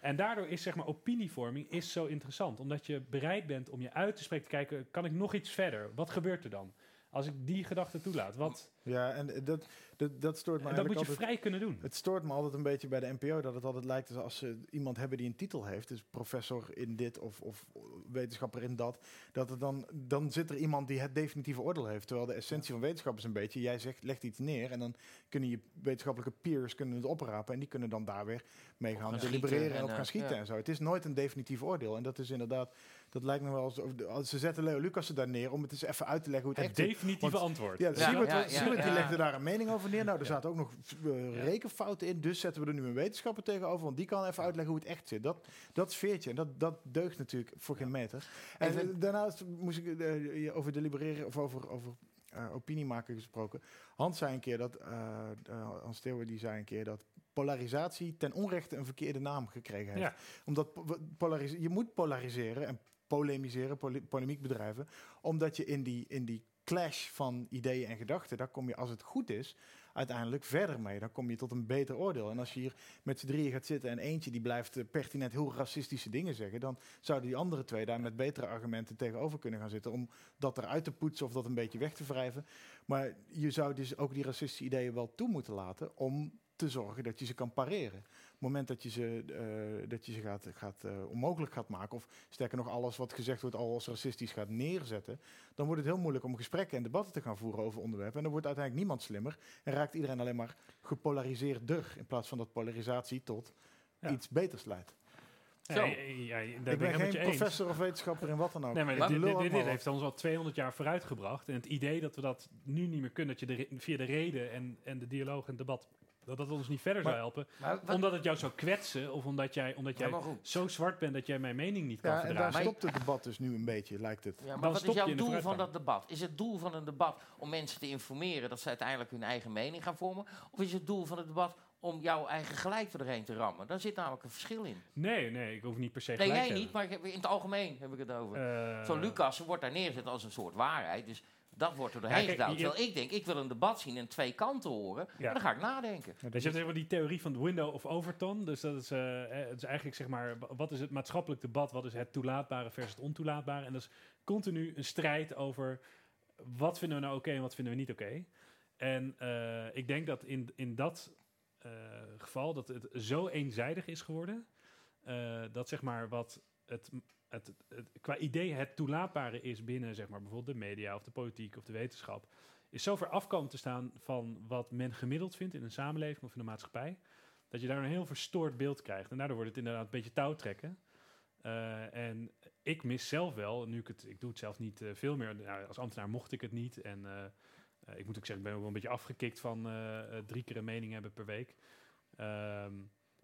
En daardoor is zeg maar opinievorming is zo interessant, omdat je bereid bent om je uit te spreken, te kijken, kan ik nog iets verder? Wat gebeurt er dan? Als ik die gedachte toelaat, wat? Ja, en dat, dat, dat stoort me En dat moet je altijd. vrij kunnen doen. Het stoort me altijd een beetje bij de NPO dat het altijd lijkt alsof ze iemand hebben die een titel heeft, dus professor in dit of, of wetenschapper in dat, dat er dan, dan zit er iemand die het definitieve oordeel heeft. Terwijl de essentie van wetenschap is een beetje, jij zegt, legt iets neer en dan kunnen je wetenschappelijke peers kunnen het oprapen en die kunnen dan daar weer mee gaan gaan delibereren schieten en op gaan eh, schieten ja. en zo. Het is nooit een definitief oordeel en dat is inderdaad, dat lijkt me wel als, als ze zetten Leo Lucas er daar neer om het eens even uit te leggen hoe het, Het echt definitieve Want- antwoord. Ja, Ja, Siebert, ja, ja, Siebert die legde daar een mening over neer. Nou, er Ja. zaten ook nog eh, rekenfouten in. Dus zetten we er nu een wetenschapper tegenover. Want die kan even uitleggen hoe het echt zit. Dat, dat sfeertje. En dat, dat deugt natuurlijk voor geen meter. En eh, daarnaast moest ik eh, je over delibereren of over, over eh, opinie maken gesproken. Hans zei een keer dat, eh, eh, Hans Theeuwen die zei een keer dat polarisatie ten onrechte een verkeerde naam gekregen heeft. Ja. Omdat po- polaris je moet polariseren en polemiseren, pole- polemiek bedrijven, omdat je in die, in die clash van ideeën en gedachten, daar kom je als het goed is, uiteindelijk verder mee. Dan kom je tot een beter oordeel. En als je hier met z'n drieën gaat zitten en eentje die blijft eh, pertinent heel racistische dingen zeggen, dan zouden die andere twee daar met betere argumenten tegenover kunnen gaan zitten om dat eruit te poetsen of dat een beetje weg te wrijven. Maar je zou dus ook die racistische ideeën wel toe moeten laten om te zorgen dat je ze kan pareren. Op het moment dat je ze, eh, dat je ze gaat, gaat, eh, onmogelijk gaat maken, of sterker nog alles wat gezegd wordt al als racistisch gaat neerzetten, dan wordt het heel moeilijk om gesprekken en debatten te gaan voeren over onderwerpen. En dan wordt uiteindelijk niemand slimmer en raakt iedereen alleen maar gepolariseerder, in plaats van dat polarisatie tot Ja. iets beters leidt. Zo. Ja, ja, ja, daar ik ben ben geen eens. professor of wetenschapper in wat dan ook. Nee, maar Maar- dit, dit, Lul dit, dit allemaal heeft ons al 200 jaar vooruitgebracht. En het idee dat we dat nu niet meer kunnen, dat je de, via de reden en, en de dialoog en debat, dat dat ons niet verder zou helpen. Maar wat- Omdat het jou zou kwetsen, of omdat jij, omdat jij zo zwart bent dat jij mijn mening niet kan Ja, en daar verdragen. stopt het debat dus nu een beetje, lijkt het. Ja, maar Dan wat is jouw doel van dat debat? Is het doel van een debat om mensen te informeren dat ze uiteindelijk hun eigen mening gaan vormen? Of is het doel van het debat om jouw eigen gelijk er doorheen te rammen? Daar zit namelijk een verschil in. Nee, nee, ik hoef niet per se Nee, gelijk jij te niet, maar ik heb- in het algemeen heb ik het over. hebben. Eh, Zo'n Lucas wordt daar neergezet als een soort waarheid. Dus dat wordt er doorheen Ja, gedaan. Terwijl ik denk, ik wil een debat zien en twee kanten horen. Ja. En dan ga ik nadenken. Dus je hebt die theorie van de window of Overton. Dus dat is, eh, eh, het is eigenlijk zeg maar, wa- wat is het maatschappelijk debat? Wat is het toelaatbare versus het ontoelaatbare? En dat is continu een strijd over wat vinden we nou oké en wat vinden we niet oké. En eh, ik denk dat in, in dat geval dat het zo eenzijdig is geworden, dat zeg maar wat het, het, qua idee het toelaatbare is binnen zeg maar bijvoorbeeld de media of de politiek of de wetenschap, is zo ver af te staan van wat men gemiddeld vindt in een samenleving of in een maatschappij, dat je daar een heel verstoord beeld krijgt. En daardoor wordt het inderdaad een beetje touwtrekken. Eh, en ik mis zelf wel, nu ik het, ik doe het zelf niet eh, veel meer. Nou, als ambtenaar mocht ik het niet. En eh, ik moet ook zeggen, ik ben ook wel een beetje afgekikt van drie keer een mening hebben per week. Ehm,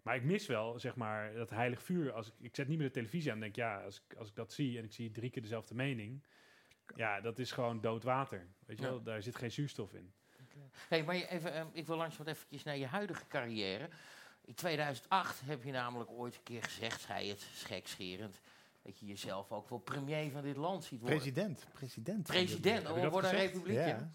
Maar ik mis wel, zeg maar, dat heilig vuur. Als ik, ik zet niet meer de televisie aan en denk, ja, als ik, als ik dat zie en ik zie drie keer dezelfde mening, ja, dat is gewoon dood water. Weet je Ja. wel, daar zit geen zuurstof in. Hey, maar je even, ehm, ik wil langs wat eventjes naar je huidige carrière. In 2008 heb je namelijk ooit een keer gezegd, zei het schekscherend, dat je jezelf ook wel premier van dit land ziet worden. President. President. President, oh, we worden een republiek. Ja.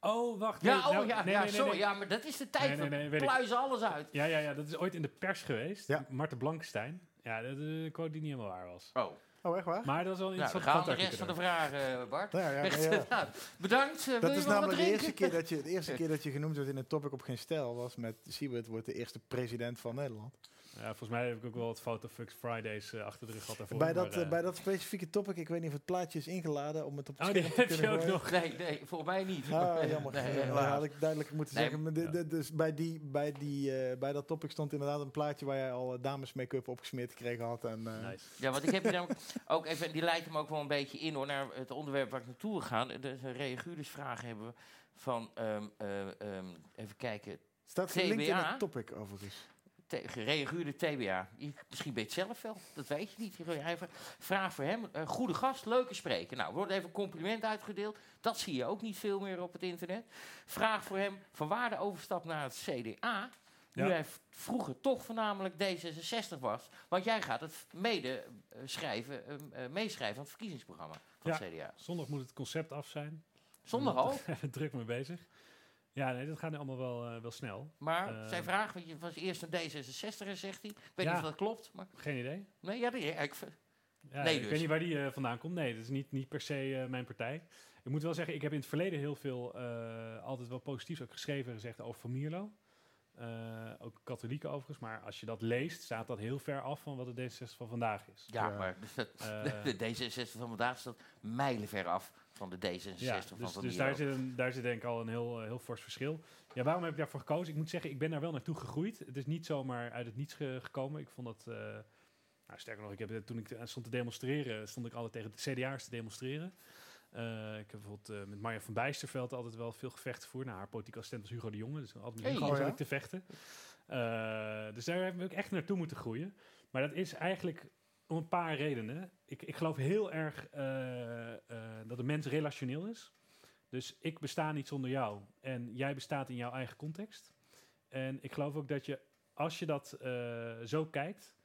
Oh, wacht. Ja, nee, oh nou, ja, nee, ja nee, sorry. nee. Ja, maar dat is de tijd. Nee, nee, we nee, weet ik. pluizen alles uit. Ja, ja, ja, dat is ooit in de pers geweest. Ja. Marten Blankenstein. Ja, dat is een quote die niet helemaal waar was. Oh, Oh, echt waar? Maar dat is wel een nou, we interessant gaan de rest van de vragen, eh, Bart. Ja, ja, nou, bedankt. eh, wil Dat je is namelijk de eerste, keer dat je, de eerste keer dat je genoemd wordt in een topic op geen stijl was met Siebert wordt de eerste president van Nederland. Ja, volgens mij heb ik ook wel wat Photofux Fridays eh, achter de rug gehad daarvoor. bij, dat, maar, eh, eh, bij dat specifieke topic, ik weet niet of het plaatje is ingeladen om het op het Oh, scherm te heb je kunnen ook nog. Nee, nee, volgens mij niet. Ah, jammer. Nee, helaas. had ik duidelijk moeten Nee, zeggen. Maar de- ja. de- dus bij, die, bij, die, eh, bij dat topic stond inderdaad een plaatje waar jij al dames make-up opgesmeerd gekregen had. En, eh, Nice. Ja, want ik heb je namelijk ook even, die leidt hem ook wel een beetje in hoor, naar het onderwerp waar ik naartoe wil gaan. De reaguurdersvragen hebben we van, ehm, eh, ehm, even kijken, staat gelinkt in het topic overigens. Gereaguurde TBA. Misschien weet je het zelf wel, dat weet je niet. Vraag voor hem, eh, goede gast, leuke spreker. Nou, wordt even een compliment uitgedeeld. Dat zie je ook niet veel meer op het internet. Vraag voor hem, van waar de overstap naar het CDA... Nu Ja. hij vroeger toch voornamelijk D66 was. Want jij gaat het mede eh, schrijven, eh, eh, meeschrijven aan het verkiezingsprogramma van Ja. het CDA. Zondag moet het concept af zijn. Zondag al. Druk mee bezig. Ja, nee, dat gaat nu allemaal wel, eh, wel snel. Maar Eh, zijn vraag, want je was eerst een D66er, zegt hij. Ik weet Ja. niet of dat klopt. Maar Geen idee. nee, ja, die, ik, Ja, Nee, ik dus. weet niet waar die eh, vandaan komt. Nee, dat is niet, niet per se mijn partij. Ik moet wel zeggen, ik heb in het verleden heel veel, altijd wel positiefs ook geschreven en gezegd over Van Mierlo. Ook katholieken overigens. Maar als je dat leest, staat dat heel ver af van wat de D66 van vandaag is. ja, Ja. maar dus dat, de, D66 van vandaag staat mijlenver af van de D66 Ja, van dus, Van dus daar, zit een, daar zit denk ik al een heel, eh, heel fors verschil. Ja, waarom heb ik daarvoor gekozen? Ik moet zeggen, ik ben daar wel naartoe gegroeid. Het is niet zomaar uit het niets ge- gekomen. Ik vond dat... eh, nou, sterker nog, ik heb, eh, toen ik stond te demonstreren, stond ik altijd tegen de CDA'ers te demonstreren. Ik heb bijvoorbeeld met Marja van Bijsterveld altijd wel veel gevechten gevoerd. Nou, haar politieke assistent was Hugo de Jonge, dus altijd met Hey. Hugo Oh, zat ja? ik te vechten. Dus daar heb ik echt naartoe moeten groeien. Maar dat is eigenlijk om een paar redenen. Ik, ik geloof heel erg eh, eh, dat een mens relationeel is. Dus ik besta niet zonder jou en jij bestaat in jouw eigen context. En ik geloof ook dat je, als je dat eh, zo kijkt,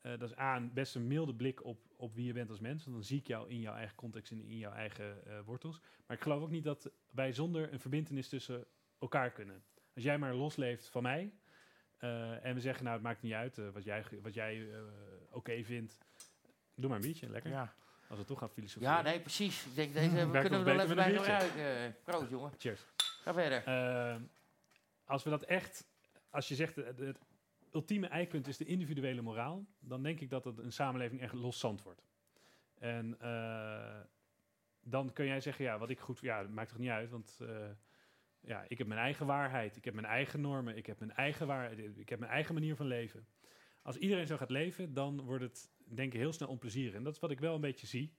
dat is A, een best een milde blik op, op wie je bent als mens. Want dan zie ik jou in jouw eigen context en in jouw eigen wortels. Maar ik geloof ook niet dat wij zonder een verbindenis tussen elkaar kunnen. Als jij maar losleeft van mij en we zeggen, nou het maakt niet uit wat jij, wat jij oké vindt. Doe maar een biertje, lekker. ja. Als we toch gaan filosoferen. ja, nee, precies. Ik denk, deze Werkt kunnen we nog wel even bij gebruiken. Eh, Proost, jongen. Cheers. Ga verder. Eh, als we dat echt, als je zegt, eh, het, het ultieme eikpunt is de individuele moraal, dan denk ik dat het een samenleving echt loszand wordt. En eh, dan kun jij zeggen, ja, wat ik goed, ja, dat maakt toch niet uit, want ja, ik heb mijn eigen waarheid, ik heb mijn eigen normen, ik heb mijn eigen waarheid, ik heb mijn eigen manier van leven. Als iedereen zo gaat leven, dan wordt het, denk ik, heel snel onplezierig. En dat is wat ik wel een beetje zie.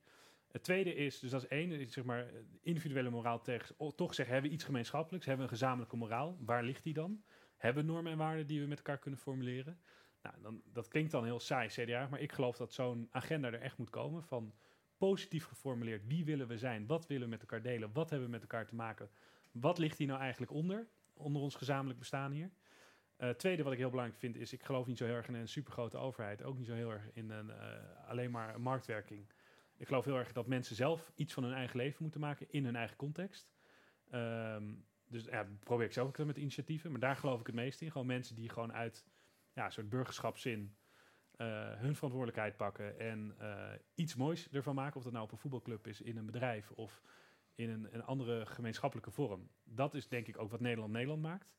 Het tweede is, dus dat is één, is zeg maar individuele moraal tegen, toch zeggen, hebben we iets gemeenschappelijks, hebben we een gezamenlijke moraal, waar ligt die dan? Hebben we normen en waarden die we met elkaar kunnen formuleren? Nou, dan, dat klinkt dan heel saai, CDA, maar ik geloof dat zo'n agenda er echt moet komen van positief geformuleerd, wie willen we zijn, wat willen we met elkaar delen, wat hebben we met elkaar te maken, wat ligt hier nou eigenlijk onder, onder ons gezamenlijk bestaan hier? Eh, tweede wat ik heel belangrijk vind is, ik geloof niet zo heel erg in een supergrote overheid, ook niet zo heel erg in een, eh, alleen maar marktwerking. Ik geloof heel erg dat mensen zelf iets van hun eigen leven moeten maken in hun eigen context. Ehm, dus ja, probeer ik zelf ook met initiatieven, maar daar geloof ik het meest in. Gewoon mensen die gewoon uit ja, een soort burgerschapszin eh, hun verantwoordelijkheid pakken en iets moois ervan maken. Of dat nou op een voetbalclub is, in een bedrijf of in een, een andere gemeenschappelijke vorm. Dat is denk ik ook wat Nederland Nederland maakt.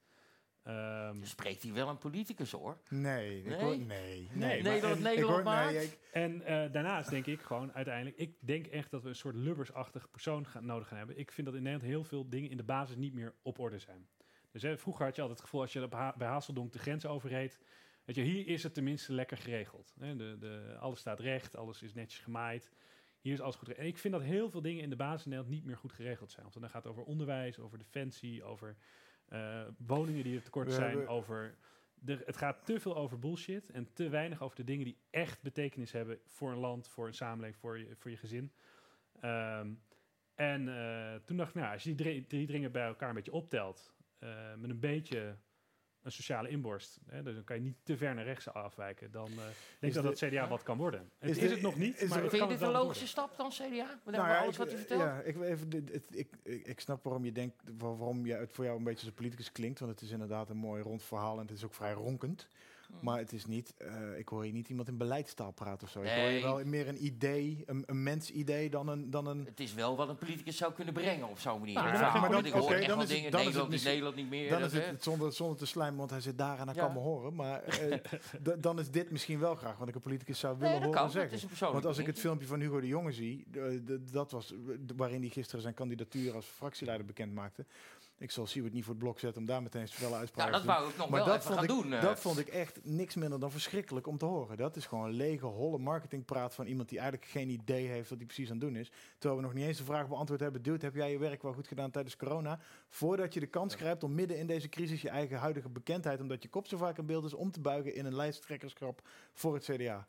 Ehm, Spreekt hij wel een politicus, hoor? Nee, ik Nee? hoor- nee, nee. Nee, maar- Nederland, en- Nederland ik hoor- nee, maakt? ik- En eh, daarnaast denk ik gewoon uiteindelijk, ik denk echt dat we een soort lubbersachtig persoon gaan, nodig gaan hebben. Ik vind dat in Nederland heel veel dingen in de basis niet meer op orde zijn. Dus hè, vroeger had je altijd het gevoel als je Ha- bij Hazeldonk de grens overreed, weet je, hier is het tenminste lekker geregeld. Hè, de, de, alles staat recht, alles is netjes gemaaid. Hier is alles goed geregeld. En ik vind dat heel veel dingen in de basis in Nederland niet meer goed geregeld zijn. Of het dan gaat over onderwijs, over defensie, over woningen die er tekort zijn, hebben- over er, het gaat te veel over bullshit en te weinig over de dingen die echt betekenis hebben voor een land, voor een samenleving, voor je, voor je gezin. Ehm, en eh, toen dacht ik, nou, als je die drie, drie dingen bij elkaar een beetje optelt, eh, met een beetje een sociale inborst, hè, dus dan kan je niet te ver naar rechts afwijken, dan eh, denk ik Is dat het CDA wat kan worden. Het Is is, dit- het nog niet, is maar het Vind je het dit een logische stap dan, CDA? Met Nou ja, alles ik- wat u vertelt? Ja, ik, even, dit- het- ik, ik, ik snap waarom je denkt, waar- waarom je het voor jou een beetje als een politicus klinkt. Want het is inderdaad een mooi rond verhaal en het is ook vrij ronkend. Hm. Maar het is niet, eh, ik hoor hier niet iemand in beleidstaal praten of zo. Ik hoor je wel meer een idee, een, een mensidee dan een... Dan een Het is wel wat een politicus zou kunnen brengen op zo'n manier. Nou, ja, verhaal. maar dan- ik hoor echt dan wel is het- dingen, dan is het Nederland niet, misschien- Nederland niet meer. dan dat, is het, zonder, zonder te slijmen, want hij zit daar en hij Ja. kan me horen. Maar eh, dan is dit misschien wel graag wat ik een politicus zou willen horen kan. zeggen. Het is een persoonlijk Want als ik het filmpje van Hugo de Jonge zie, eh, dat was waarin hij gisteren zijn kandidatuur als fractieleider bekend maakte. Ik zal Siewert niet voor het blok zetten om daar meteen zoveel uitspraken dat te doen. wou ik nog Maar wel dat vond, gaan ik, doen. eh. dat vond ik echt niks minder dan verschrikkelijk om te horen. Dat is gewoon lege, holle marketingpraat van iemand die eigenlijk geen idee heeft wat hij precies aan het doen is. Terwijl we nog niet eens de vraag beantwoord hebben. Dude, heb jij je werk wel goed gedaan tijdens corona? Voordat je de kans grijpt om midden in deze crisis je eigen huidige bekendheid, omdat je kop zo vaak in beeld is, om te buigen in een lijsttrekkerschap voor het CDA.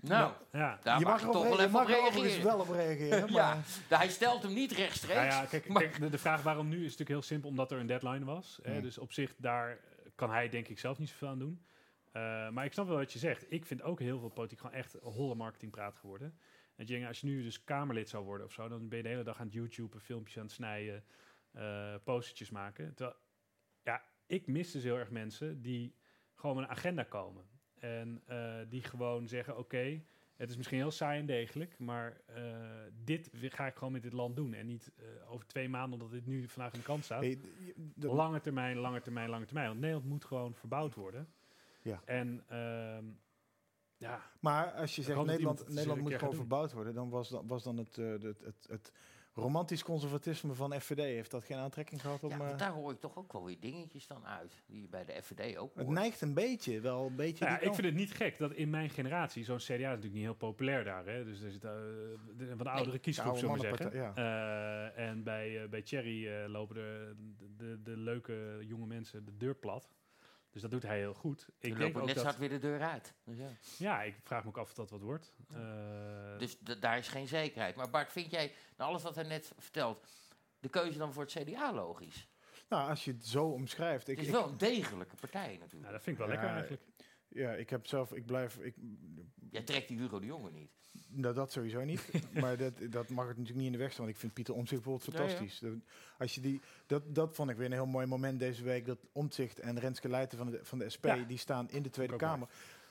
Nou, Ja. daar je mag je toch wel even op er reageren. wel op reageren. Ja, maar nou, hij stelt hem niet rechtstreeks. Nou ja, kijk, maar- kijk, de, de vraag waarom nu is natuurlijk heel simpel, omdat er een deadline was. Hè, Hmm. dus op zich, daar kan hij denk ik zelf niet zoveel aan doen. Eh, maar ik snap wel wat je zegt. Ik vind ook heel veel politiek gewoon echt holle marketingpraat geworden. En je denkt, als je nu dus Kamerlid zou worden of zo, dan ben je de hele dag aan het YouTube, filmpjes aan het snijden, eh postertjes maken. Terwijl, ja, ik mis dus heel erg mensen die gewoon met een agenda komen. En eh, die gewoon zeggen, oké, het is misschien heel saai en degelijk, maar eh, dit ga ik gewoon met dit land doen. En niet eh, over twee maanden, omdat dit nu vandaag aan de kant staat. hey, lange termijn, lange termijn, lange termijn. Want Nederland moet gewoon verbouwd worden. Ja. En ehm, ja, Maar als je zegt Nederland, Nederland moet gewoon verbouwd worden, dan was, dan, was dan het, het, het, het romantisch conservatisme van FVD, heeft dat geen aantrekking gehad om... Ja, eh, daar hoor ik toch ook wel weer dingetjes dan uit. Die je bij de FVD ook het neigt een beetje, wel een beetje Nou ja, ik vind het niet gek dat in mijn generatie, zo'n CDA is natuurlijk niet heel populair daar. Hè? Dus er zit eh, de, een wat oudere kiesgroep, oude zullen we maar zeggen. mannenpartij, Eh, en bij, bij Thierry lopen de, de, de, de leuke jonge mensen de deur plat. Dus dat doet hij heel goed. Ik denk ook net dat, hard weer de deur uit. Dus, ja. ja, ik vraag me ook af of dat wat wordt. Eh, dus d- daar is geen zekerheid. Maar Bart, vind jij, na alles wat hij net vertelt, de keuze dan voor het CDA logisch? Nou, als je het zo omschrijft. Ik, Het is wel een degelijke partij natuurlijk. nou, dat vind ik wel Ja, lekker eigenlijk. ja, ik heb zelf, ik blijf, ik, Jij trekt die Hugo de Jonge niet. Nou, dat sowieso niet. maar dat, dat mag het natuurlijk niet in de weg staan, want ik vind Pieter Omtzigt bijvoorbeeld Ja, ja. fantastisch. Dat- Als je die, dat, dat vond ik weer een heel mooi moment deze week, dat Omtzigt en Renske Leijten van de, van de SP, Ja. die staan in de Tweede Kamer.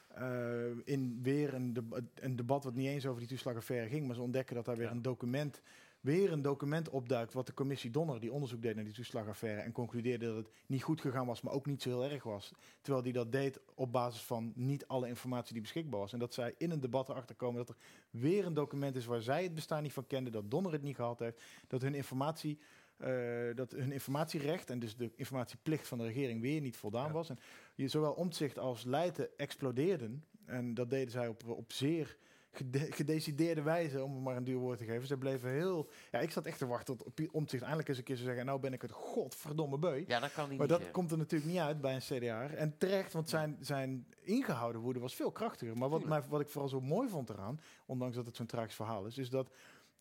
eh, in weer een, deba- een debat wat niet eens over die toeslagaffaire ging, maar ze ontdekken dat daar weer Ja. een document, weer een document opduikt wat de commissie Donner, die onderzoek deed naar die toeslagaffaire, en concludeerde dat het niet goed gegaan was, maar ook niet zo heel erg was. Terwijl die dat deed op basis van niet alle informatie die beschikbaar was. En dat zij in een debat erachter komen dat er weer een document is waar zij het bestaan niet van kenden, dat Donner het niet gehad heeft, dat hun informatie. eh, dat hun informatierecht en dus de informatieplicht van de regering weer niet voldaan Ja. was. En je, zowel Omtzigt als Leijten explodeerden. En dat deden zij op, op zeer gede- gedecideerde wijze, om het maar een duur woord te geven. Ze bleven heel... Ja, ik zat echt te wachten tot Pie- Omtzigt eindelijk eens een keer zou zeggen... nou ben ik het godverdomme beu. Ja, dat kan hij Maar niet dat komt er natuurlijk niet uit bij een CDA. En terecht, want zijn, zijn ingehouden woede was veel krachtiger. Maar wat, mij, wat ik vooral zo mooi vond eraan, ondanks dat het zo'n tragisch verhaal is, is dat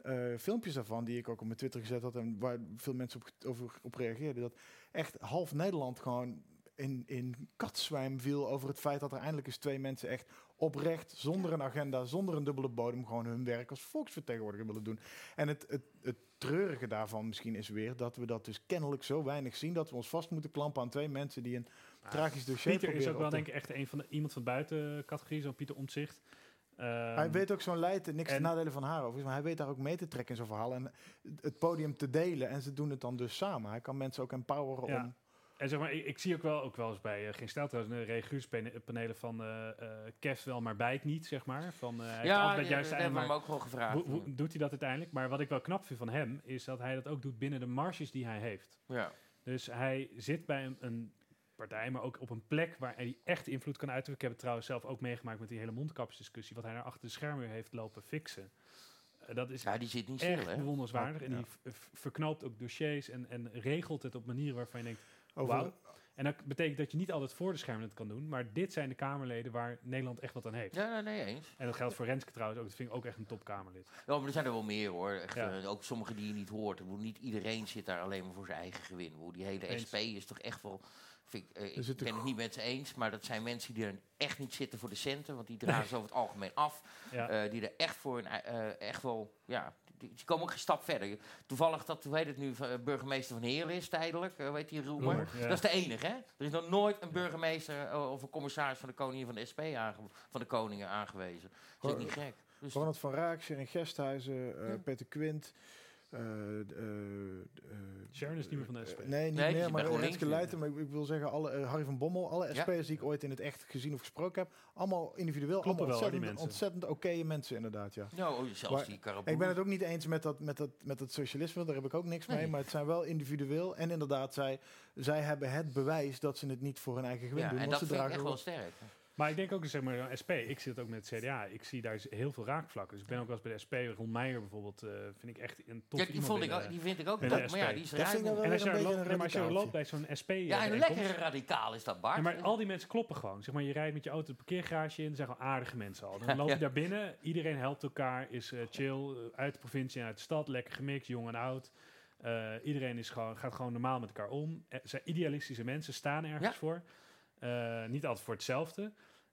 eh, filmpjes daarvan, die ik ook op mijn Twitter gezet had en waar veel mensen op, over, op reageerden, dat echt half Nederland gewoon in, in katzwijm viel over het feit dat er eindelijk eens twee mensen echt oprecht, zonder een agenda, zonder een dubbele bodem, gewoon hun werk als volksvertegenwoordiger willen doen. En het, het, het treurige daarvan misschien is weer dat we dat dus kennelijk zo weinig zien dat we ons vast moeten klampen aan twee mensen die een tragisch dossier Pieter is ook wel denk ik echt een van de, iemand van buiten categorie, zo'n Pieter Omtzigt. Ehm, Hij weet ook zo'n leid, niks en- te nadelen van haar overigens, maar hij weet daar ook mee te trekken in zo'n verhaal en het podium te delen. En ze doen het dan dus samen. Hij kan mensen ook empoweren Ja. om... En zeg maar, ik, ik zie ook wel, ook wel eens bij uh, geen stijl trouwens, reaguurspanelen van eh Kev wel, maar bijt niet, zeg maar. Van, hij Ja, dat hebben maar hem ook gewoon gevraagd. hoe, hoe doet hij dat uiteindelijk? Maar wat ik wel knap vind van hem, is dat hij dat ook doet binnen de marges die hij heeft. ja. Dus hij zit bij een, een partij, maar ook op een plek waar hij echt invloed kan uitoefenen. Ik heb het trouwens zelf ook meegemaakt met die hele mondkapjesdiscussie, wat hij naar achter de schermen heeft lopen fixen. Dat is ja, die zit niet stil, echt hè? bewonderenswaardig. En Ja. die verknoopt ook dossiers en, en regelt het op manieren waarvan je denkt, Over. En dat betekent dat je niet altijd voor de schermen het kan doen. Maar dit zijn de Kamerleden waar Nederland echt wat aan heeft. Ja, nee, nee, eens. En dat geldt voor Renske trouwens ook. Dat vind ik ook echt een topkamerlid. Ja, maar er zijn er wel meer hoor. Echt, Ja. eh, ook sommige die je niet hoort. Ik bedoel, niet iedereen zit daar alleen maar voor zijn eigen gewin. Bedoel, die hele Eens. SP is toch echt wel. Vind ik, eh, ik ben het niet met ze eens, maar dat zijn mensen die er echt niet zitten voor de centen. Want die dragen ze over het algemeen af. Ja. Eh, die er echt voor een, eh, echt wel. Ja, die, die komen ook een stap verder. Toevallig dat, hoe heet het nu, eh, burgemeester van Heerlen is tijdelijk. eh, weet je, Roemer. Ja. Dat is de enige, hè? Er is nog nooit een burgemeester eh, of een commissaris van de koningin van de SP van de koningen aangewezen. Dat is niet gek. Dus, Ronald van Raak, Sharon Gesthuizen, Ja. Peter Quint. Eh, eh, eh, Sharon is niet meer van de SP. nee, niet Nee, meer, maar Renske. Leijten. Maar ik, ik wil zeggen, alle, Harry van Bommel, alle Ja. SP'ers die ik ooit in het echt gezien of gesproken heb, allemaal individueel, Kloppen allemaal wel, ontzettend, ontzettend oké mensen inderdaad, ja. nou, zelfs Maar die Karaboe. Ik ben het ook niet eens met dat, met dat, met dat socialisme, daar heb ik ook niks mee. Maar het zijn wel individueel. En inderdaad, zij, zij hebben het bewijs dat ze het niet voor hun eigen gewin ja, doen. en dat ze vind ik echt wel wel- sterk. Maar ik denk ook, zeg maar, een SP. Ik zit ook met het CDA. Ik zie daar heel veel raakvlakken. Dus ik ben ook wel eens bij de SP. Ron Meijer bijvoorbeeld, eh, vind ik echt een Ja, die, iemand vond ik ook, die vind ik ook top, maar ja, die is En als je, een loopt, beetje nee, maar als je radicaaltje. loopt bij zo'n SP... Ja, een bijeenkomst- lekkere radicaal is dat, Bart. Ja, maar al die mensen kloppen gewoon. Zeg maar, je rijdt met je auto de parkeergarage in, zijn gewoon aardige mensen al. Dan loop je Ja. daar binnen, iedereen helpt elkaar, is eh, chill, eh, uit de provincie en uit de stad, lekker gemixt, jong en oud. Eh, iedereen is gewoon, gaat gewoon normaal met elkaar om. Er zijn idealistische mensen, staan ergens Ja. voor. Eh, niet altijd voor hetzelfde.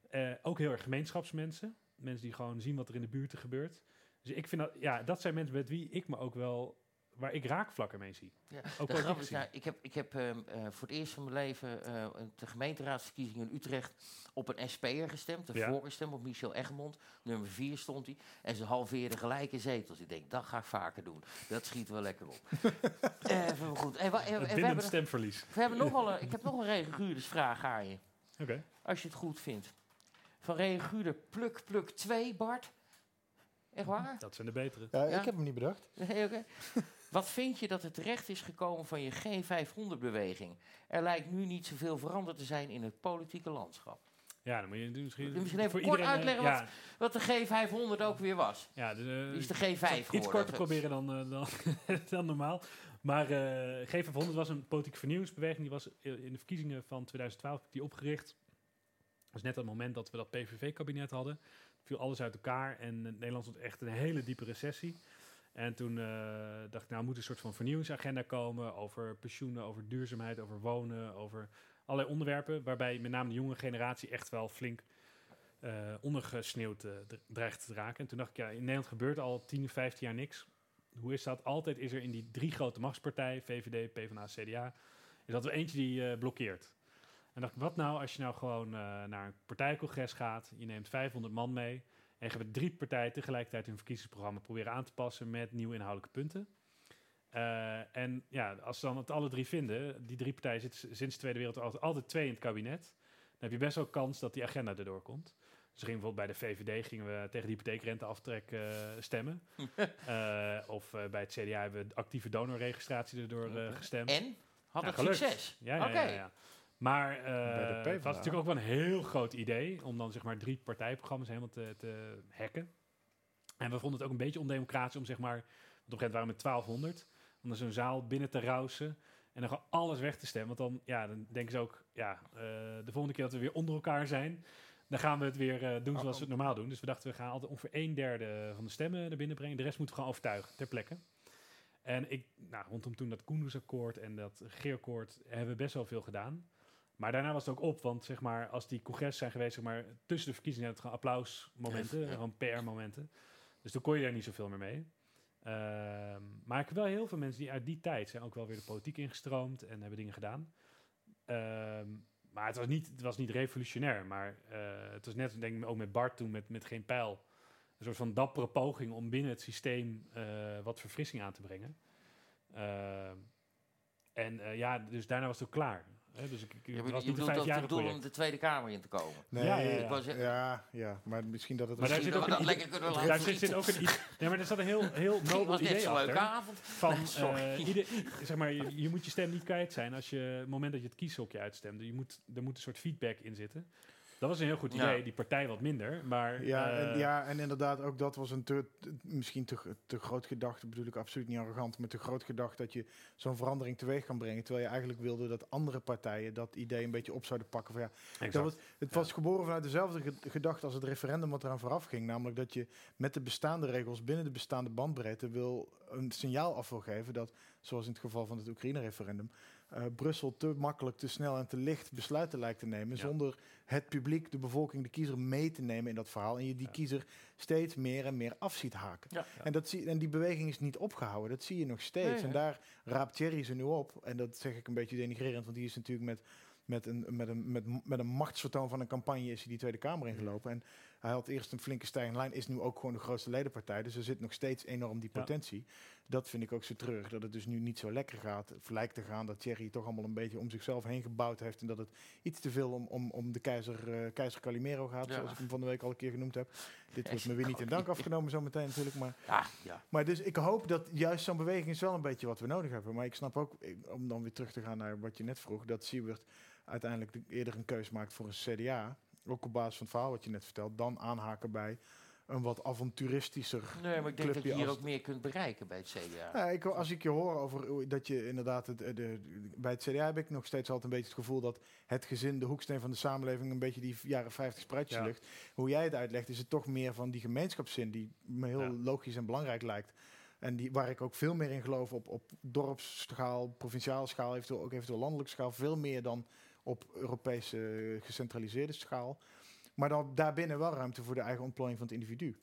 Eh, ook heel erg gemeenschapsmensen. Mensen die gewoon zien wat er in de buurt gebeurt. Dus ik vind dat, ja, dat zijn mensen met wie ik me ook wel, waar ik raakvlakken mee zie. Ja, Ook de politiek grap is, gezien. nou, ik heb, ik heb ehm, eh, voor het eerst van mijn leven eh, de gemeenteraadsverkiezingen in Utrecht op een SP'er gestemd. De Ja. voorgestemd op Michel Egmond. Nummer 4 stond hij. En ze halveerden gelijke zetels. Ik denk, dat ga ik vaker doen. Dat schiet wel lekker op. Even goed. En, we, hebben, stemverlies. we hebben nog wel een, ik heb nog een regenguurdersvraag aan je. Oké. Als je het goed vindt. Van regenguurder Pluk Pluk 2, Bart. Echt waar? Dat zijn de betere. Ja, Ja. ik heb hem niet bedacht. Nee, oké. Wat vind je dat het terecht is gekomen van je G500-beweging? Er lijkt nu niet zoveel veranderd te zijn in het politieke landschap. Ja, dan moet je misschien, Misschien even voor kort iedereen, eh, uitleggen ja, Wat de G500 ook weer was. Ja, eh, is de G5 geworden. Iets korter proberen dan, eh, dan, dan normaal. Maar eh G500 was een politieke vernieuwingsbeweging. Die was in de verkiezingen van 2012 heb ik die opgericht. Dat was net het moment dat we dat PVV-kabinet hadden. Viel alles uit elkaar en Nederland stond echt in een hele diepe recessie. En toen eh, dacht ik, nou moet een soort van vernieuwingsagenda komen over pensioenen, over duurzaamheid, over wonen, over allerlei onderwerpen. Waarbij met name de jonge generatie echt wel flink eh, ondergesneeuwd eh, dre- dreigt te raken. En toen dacht ik, ja, in Nederland gebeurt al 10, 15 jaar niks. Hoe is dat? Altijd is er in die drie grote machtspartijen, VVD, PvdA, CDA, is dat er eentje die blokkeert. En dacht ik, wat nou als je nou gewoon naar een partijcongres gaat, je neemt 500 man mee en met drie partijen tegelijkertijd hun verkiezingsprogramma proberen aan te passen met nieuwe inhoudelijke punten. Eh, en ja, als ze dan het alle drie vinden, die drie partijen zitten sinds de Tweede Wereldoorlog altijd twee in het kabinet, dan heb je best wel kans dat die agenda erdoor komt. Dus gingen bijvoorbeeld bij de VVD gingen we tegen de hypotheekrenteaftrek eh stemmen. Eh, of bij het CDA hebben we actieve donorregistratie erdoor gestemd. En? Had Ja, het gelukt. succes? Ja, ja, Oké. ja, ja. Maar de het was natuurlijk ook wel een heel groot idee om dan zeg maar drie partijprogramma's helemaal te, te hacken. En we vonden het ook een beetje ondemocratisch om zeg maar, want op een gegeven moment waren we met 1200, om dan zo'n zaal binnen te rausen en dan gewoon alles weg te stemmen. Want dan, ja, dan denken ze ook, ja, eh, de volgende keer dat we weer onder elkaar zijn, dan gaan we het weer eh, doen zoals we het normaal doen. Dus we dachten, we gaan altijd ongeveer een derde van de stemmen er binnen brengen. De rest moeten we gewoon overtuigen, ter plekke. En ik, nou, rondom toen dat Koendersakkoord en dat regeerakkoord hebben we best wel veel gedaan. Maar daarna was het ook op, want zeg maar, als die congres zijn geweest, zeg maar, tussen de verkiezingen had het gewoon applausmomenten, gewoon PR-momenten. Dus toen kon je daar niet zoveel meer mee. Ehm, maar ik heb wel heel veel mensen die uit die tijd zijn ook wel weer de politiek ingestroomd en hebben dingen gedaan. Ehm, maar het was niet, het was niet revolutionair, maar eh, het was net, denk ik, ook met Bart toen met, met Geen Pijl. Een soort van dappere poging om binnen het systeem eh, wat verfrissing aan te brengen. Ehm, en eh, ja, dus daarna was het ook klaar. Hè? Dus ik, ik, bedoelt- was je bedoelt dat het doel om de Tweede Kamer in te komen? Nee, Ja, ja, ja. ja, ja, ja, maar misschien dat het... Maar daar zit ook een lekker kunnen Daar laten zit, zit ook een. Nee, maar er zat een heel, heel Het nobel was net idee zo'n leuke achter. avond. Van, ieder, zeg maar, je, je moet je stem niet kwijt zijn als je, het moment dat je het kieshokje uitstemt. Je moet, er moet een soort feedback in zitten. Dat was een heel goed Ja. idee. Die partij wat minder. Maar Ja, eh, en, ja, en inderdaad, ook dat was een te, te- misschien te, te groot gedacht. Dat bedoel ik absoluut niet arrogant, maar te groot gedacht dat je zo'n verandering teweeg kan brengen. Terwijl je eigenlijk wilde dat andere partijen dat idee een beetje op zouden pakken. Van, ja, exact. dat was, het was geboren vanuit dezelfde ge- gedachte als het referendum wat eraan vooraf ging. Namelijk dat je met de bestaande regels binnen de bestaande bandbreedte wil een signaal af wil geven dat, zoals in het geval van het Oekraïne-referendum, eh, Brussel te makkelijk, te snel en te licht besluiten lijkt te nemen. Ja. Zonder het publiek, de bevolking, de kiezer mee te nemen in dat verhaal. En je die Ja. kiezer steeds meer en meer af ziet haken. Ja. En, dat zie, en die beweging is niet opgehouden. Dat zie je nog steeds. Nee, en daar raapt Thierry ze nu op. En dat zeg ik een beetje denigrerend, want die is natuurlijk met met een, met, een, met, met een machtsvertoon van een campagne is hij die Tweede Kamer ingelopen. En hij had eerst een flinke stijgende lijn, is nu ook gewoon de grootste ledenpartij. Dus er zit nog steeds enorm die Ja. potentie. Dat vind ik ook zo terug, dat het dus nu niet zo lekker gaat. Of lijkt te gaan, dat Thierry toch allemaal een beetje om zichzelf heen gebouwd heeft. En dat het iets te veel om, om, om de keizer, eh, keizer Calimero gaat, Ja. zoals ik hem van de week al een keer genoemd heb. Dit wordt me weer niet in dank afgenomen zometeen natuurlijk, maar... Ja, ja. Maar dus ik hoop dat juist zo'n beweging is wel een beetje wat we nodig hebben. Maar ik snap ook, ik- om dan weer terug te gaan naar wat je net vroeg, dat Siebert uiteindelijk de- eerder een keus maakt voor een CDA. Ook op basis van het verhaal wat je net vertelt, dan aanhaken bij een wat avonturistischer. Nee, maar ik denk dat je clubje hier ook meer kunt bereiken bij het CDA. Ja, ik, als ik je hoor over dat je inderdaad, het, eh, de, bij het CDA heb ik nog steeds altijd een beetje het gevoel dat het gezin, de hoeksteen van de samenleving, een beetje die jaren 50 spruitjes Ja. ligt. Hoe jij het uitlegt, is het toch meer van die gemeenschapszin die me heel Ja. logisch en belangrijk lijkt. En die, waar ik ook veel meer in geloof op, op dorpsschaal, provinciale schaal, eventueel ook eventueel landelijke schaal. Veel meer dan op Europese gecentraliseerde schaal. Maar dan daarbinnen wel ruimte voor de eigen ontplooiing van het individu.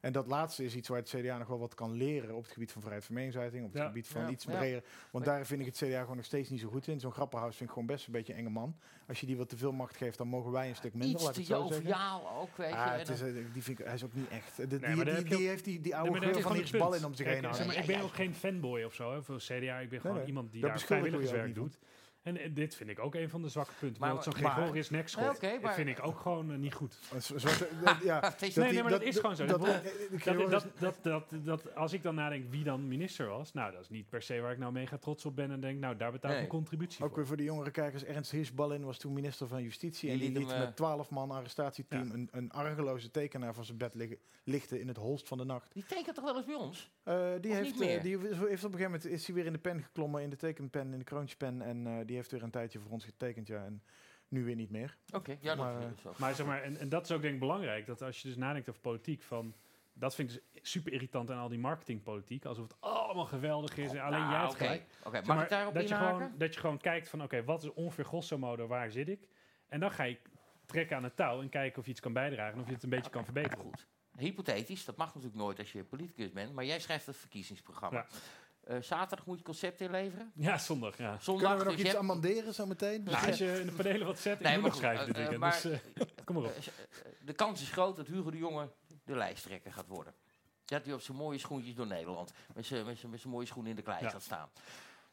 En dat laatste is iets waar het CDA nog wel wat kan leren op het gebied van vrijheid van meningsuiting, op het Ja. gebied van Ja, iets breder. Want daar vind ik het CDA gewoon nog steeds niet zo goed in. Zo'n grappenhuis vind ik gewoon best een beetje een enge man. Als je die wat te veel macht geeft, dan mogen wij een stuk minder, Iets laat te ik het zo zeggen. joviaal ook, weet je. Ah, en het is, eh, die vind ik, hij is ook niet echt. De, die, die, je die heeft die, die Nee, oude geur is van gewoon die het bal in om zich Kijk, heen zeg maar, ik ben ook geen fanboy of zo hè, voor CDA. Ik ben Nee, gewoon nee. iemand die Daar je vrijwilligerswerk niet doet. En eh, dit vind ik ook een van de zwakke punten. Maar- Maar, zo'n Gregorius Nekschot Nee, oké, maar- vind ik ook gewoon eh, niet goed. Eh, dat- ja, is- dat nee, die- maar dat is gewoon zo. Dat, Dat- eh, eh, Dat, dat, dat, dat, dat, als ik dan nadenk wie dan minister was, nou, dat is niet per se waar ik nou mega trots op ben en denk, nou, daar betaal ik Nee. een contributie Ook voor. weer voor de jongere kijkers, Ernst Hirschballin was toen minister van Justitie. En die liet eh, met 12 man arrestatieteam Ja. een, een argeloze tekenaar van zijn bed liggen, lichten in het holst van de nacht. Die tekent toch wel eens bij ons? Eh, die, Of heeft, niet meer? eh, die heeft op een gegeven moment is hij weer in de pen geklommen, in de tekenpen, in de kroontjespen. En eh, die heeft weer een tijdje voor ons getekend, ja. En nu weer niet meer. Oké, ja, dat Maar, is eh, zo. Maar zeg maar, en, en dat is ook denk ik belangrijk, dat als je dus nadenkt over politiek, van, dat vind ik dus super irritant aan al die marketingpolitiek, alsof het allemaal geweldig is en alleen Nou, jij het Oké, gelijk. Oké, mag ik daarop dat, je gewoon, dat je gewoon kijkt van, oké, wat is ongeveer grosso modo, waar zit ik? En dan ga je trekken aan het touw en kijken of je iets kan bijdragen en of je het een beetje kan verbeteren. Goed. Hypothetisch, dat mag natuurlijk nooit als je politicus bent, maar jij schrijft het verkiezingsprogramma. Ja. Eh, zaterdag moet je concept inleveren. Ja, zondag, ja. Zondag Kunnen we nog dus je iets hebt- amenderen zo meteen? Nou, als je in de panelen wat zet, ik Nee, moet maar nog schrijven dit eh, weekend. maar- dus, eh, kom maar op. Eh, eh, de kans is groot dat Hugo de Jonge de lijsttrekker gaat worden. Dat hij op zijn mooie schoentjes door Nederland, met zijn, met zijn, met zijn mooie schoenen in de klei Ja. gaat staan.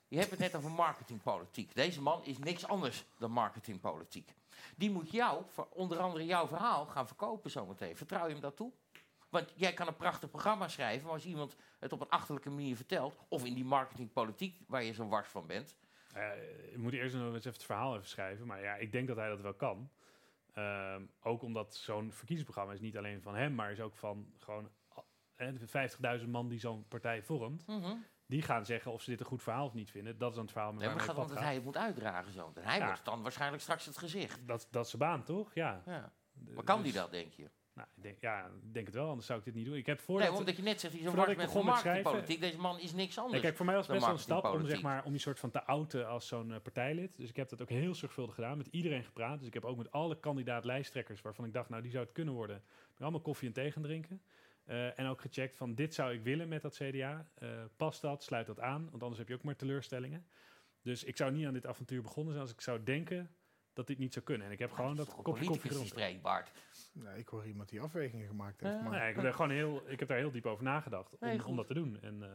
Je hebt het net over marketingpolitiek. Deze man is niks anders dan marketingpolitiek. Die moet jou, voor onder andere jouw verhaal, gaan verkopen zometeen. Vertrouw je hem dat toe? Want jij kan een prachtig programma schrijven, maar als iemand het op een achterlijke manier vertelt, of in die marketingpolitiek waar je zo wars van bent, Uh, ik moet eerst nog eens even het verhaal even schrijven. Maar ja, ik denk dat hij dat wel kan. Ehm, ook omdat zo'n verkiezingsprogramma is niet alleen van hem, maar is ook van gewoon eh, de 50.000 man die zo'n partij vormt. Die gaan zeggen of ze dit een goed verhaal of niet vinden. Dat is dan het verhaal met ja, maar waarmee gaat omdat pad hij het moet uitdragen zo. En hij Ja. wordt dan waarschijnlijk straks het gezicht. Dat, dat is zijn baan, toch? Ja. Ja. Maar kan dus- die dat, denk je? Nou, ik denk, ja, ik denk het wel, anders zou ik dit niet doen. Ik heb Nee, voordat... omdat je net zegt, hij is een ik begon met schrijven-. Deze man is niks Nee, anders. kijk, voor mij was best wel een stap om, zeg maar, om je soort van te outen als zo'n eh, partijlid. Dus ik heb dat ook heel zorgvuldig gedaan, met iedereen gepraat. Dus ik heb ook met alle kandidaat-lijsttrekkers waarvan ik dacht, nou, die zou het kunnen worden. Allemaal koffie en thee gaan drinken. Eh, en ook gecheckt van, dit zou ik willen met dat CDA. Eh, past dat? Sluit dat aan? Want anders heb je ook maar teleurstellingen. Dus ik zou niet aan dit avontuur begonnen zijn als ik zou denken dat dit niet zou kunnen. En ik heb gewoon dat kopje koffie Bart. Nee, ik hoor iemand die afwegingen gemaakt heeft. Maar Nee, ik, ben gewoon heel, ik heb daar heel diep over nagedacht om, Nee, om dat te doen. En, eh,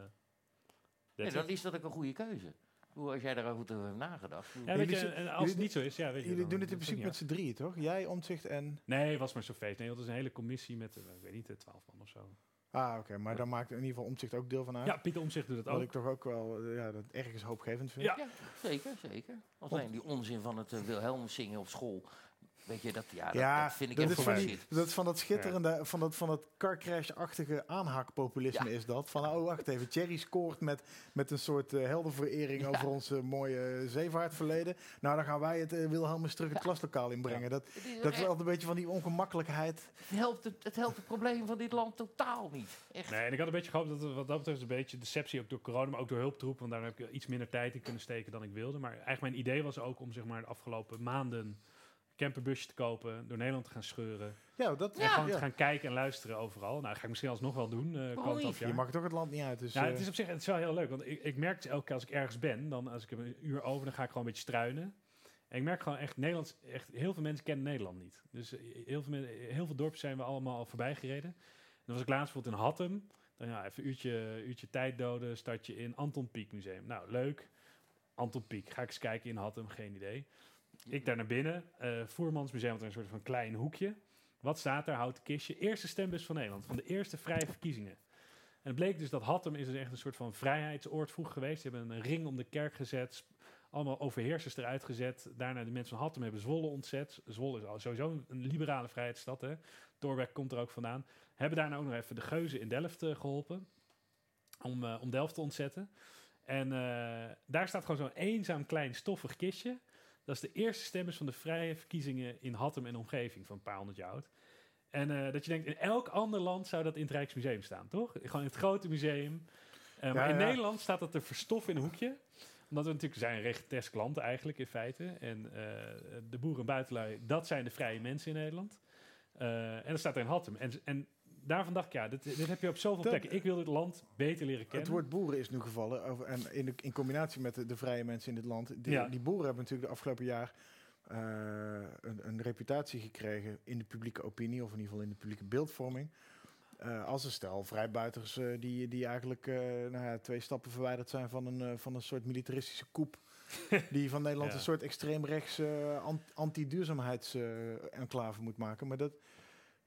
Nee, that's dan is dat ook een goede keuze. Bedoel, Als jij daar goed over hebt nagedacht. Ja, weet je, en als het niet zo is, ja, weet je. Jullie dan- doen het in principe met z'n drieën, toch? Jij, Omtzigt en... Nee, het was maar zo'n feest. Nee, dat is een hele commissie met, eh, ik weet niet, eh, twaalf man of zo. Ah, oké. Maar daar maakt in ieder geval Omtzigt ook deel van uit. Ja, Pieter Omtzigt doet het Wat ook. ik toch ook wel eh, ja, dat ergens hoopgevend vind. Ja. Ja, zeker, zeker. Alleen die onzin van het uh, Wilhelmus zingen op school Weet je, dat, ja, dat, Ja, dat vind ik dat echt is van, die, dat is van dat schitterende, van dat, van dat carcrash-achtige aanhaakpopulisme is dat. Van, oh wacht even, Thierry scoort met, met een soort eh, heldenverering over ons eh, mooie zeevaartverleden. Nou, dan gaan wij het uh, Wilhelmus terug het klaslokaal inbrengen. Dat, is dat is wel een beetje van die ongemakkelijkheid. het, helpt het, het helpt het probleem van dit land totaal niet. Echt. Nee, en ik had een beetje gehoopt dat het wat dat betreft een beetje deceptie ook door corona, maar ook door hulptroepen, want daar heb ik iets minder tijd in kunnen steken dan ik wilde. Maar eigenlijk mijn idee was ook om zeg maar de afgelopen maanden camperbusje te kopen, door Nederland te gaan scheuren Ja, dat, en gewoon ja. te gaan kijken en luisteren overal. Nou, dat ga ik misschien alsnog wel doen. eh jaar. Je mag toch het land niet uit. Dus, Ja, eh, het is op zich het is wel heel leuk, want ik, ik merk elke keer als ik ergens ben, dan als ik heb een uur over, dan ga ik gewoon een beetje struinen. En ik merk gewoon echt, Nederlands, echt heel veel mensen kennen Nederland niet. Dus eh, heel veel, men- heel veel dorpen zijn we allemaal al voorbij gereden. En dan was ik laatst bijvoorbeeld in Hattem. Dan ja, even een uurtje, uurtje tijd doden, start je in Anton Pieck Museum. Nou, leuk. Anton Pieck. Ga ik eens kijken in Hattem, geen idee. Ik daar naar binnen. eh Voermansmuseum, wat een soort van klein hoekje. Wat staat daar? Houten kistje. Eerste stembus van Nederland. Van de eerste vrije verkiezingen. En het bleek dus dat Hattem is dus echt een soort van vrijheidsoord vroeger geweest. Ze hebben een ring om de kerk gezet. Allemaal overheersers eruit gezet. Daarna de mensen van Hattem hebben Zwolle ontzet. Zwolle is sowieso een liberale vrijheidsstad. Hè. Komt er ook vandaan. Hebben daarna ook nog even de geuzen in Delft eh, geholpen. Om, eh, om Delft te ontzetten. En daar staat gewoon zo'n eenzaam klein stoffig kistje. Dat is de eerste stembus van de vrije verkiezingen in Hattem en omgeving van een paar honderd jaar oud. En eh, dat je denkt, in elk ander land zou dat in het Rijksmuseum staan, toch? Gewoon in het grote museum. Eh, maar in ja. Nederland staat dat te verstoffen in een hoekje. Omdat we natuurlijk zijn regentesk land eigenlijk in feite. En eh, de boeren en buitenlui, dat zijn de vrije mensen in Nederland. En dat staat er in Hattem. En, en daarvan dacht ik, ja, dit, dit heb je op zoveel Dat- plekken. Ik wil dit land beter leren kennen. Het woord boeren is nu gevallen. Over, en in, de, in combinatie met de, de vrije mensen in dit land. Die, Ja. die boeren hebben natuurlijk de afgelopen jaar eh, een, een reputatie gekregen in de publieke opinie, of in ieder geval in de publieke beeldvorming. eh, als een stel vrijbuiters eh, die, die eigenlijk nou ja, twee stappen verwijderd zijn van een, van een soort militaristische koep. die van Nederland Ja. een soort extreemrechts an- anti-duurzaamheidsenclave moet maken. Maar dat,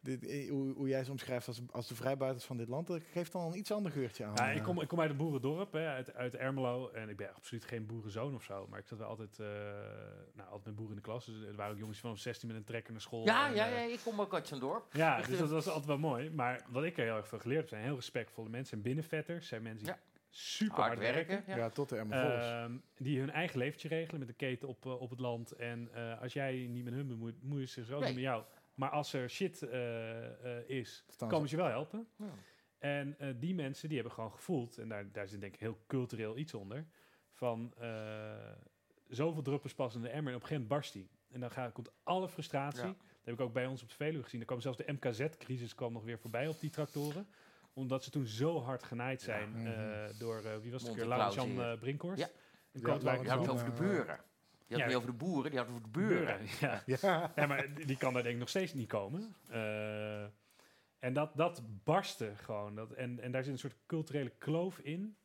dit, eh, hoe, hoe jij ze omschrijft als, als de vrijbuiters van dit land, dat geeft dan een iets ander geurtje aan. Ja, ik eh. kom, ik kom uit een boerendorp, hè, uit, uit Ermelo. En ik ben absoluut geen boerenzoon of zo. Maar ik zat wel altijd, eh, nou, altijd met boeren in de klas. Dus er waren ook jongens van 16 met een trekker naar school. Ja, En, ja, ja, ik kom ook uit zo'n dorp. Ja, dus dat was altijd wel mooi. Maar wat ik er heel erg veel geleerd heb, zijn heel respectvolle mensen. Zijn binnenvetters, zijn mensen die Ja. super hard, werken. Ja. Ja, tot de. Ehm, die hun eigen leventje regelen met de keten op, op het land. En eh, als jij niet met hun bemoeit, bemoeien ze zich ook Nee. niet met jou. Maar als er shit eh, eh, is, Staan komen ze je wel helpen. Ja. En eh, die mensen die hebben gewoon gevoeld, en daar, daar zit denk ik heel cultureel iets onder, van eh, zoveel druppels pas in de emmer en op een gegeven moment barst die. En dan gaat, komt alle frustratie. Ja. Dat heb ik ook bij ons op de Veluwe gezien. Er kwam zelfs de MKZ-crisis kwam nog weer voorbij op die tractoren. Omdat ze toen zo hard genaaid zijn Mhm. eh, door, wie was het? Eh, Brinkhorst. Ja. Kootwijk Die had het over de buren. Die had het ja. niet over de boeren, die had het over de buren. Buren, ja. Ja. Ja, maar die kan daar denk ik nog steeds niet komen. Eh, en dat, dat barstte gewoon. Dat, en, en daar zit een soort culturele kloof in.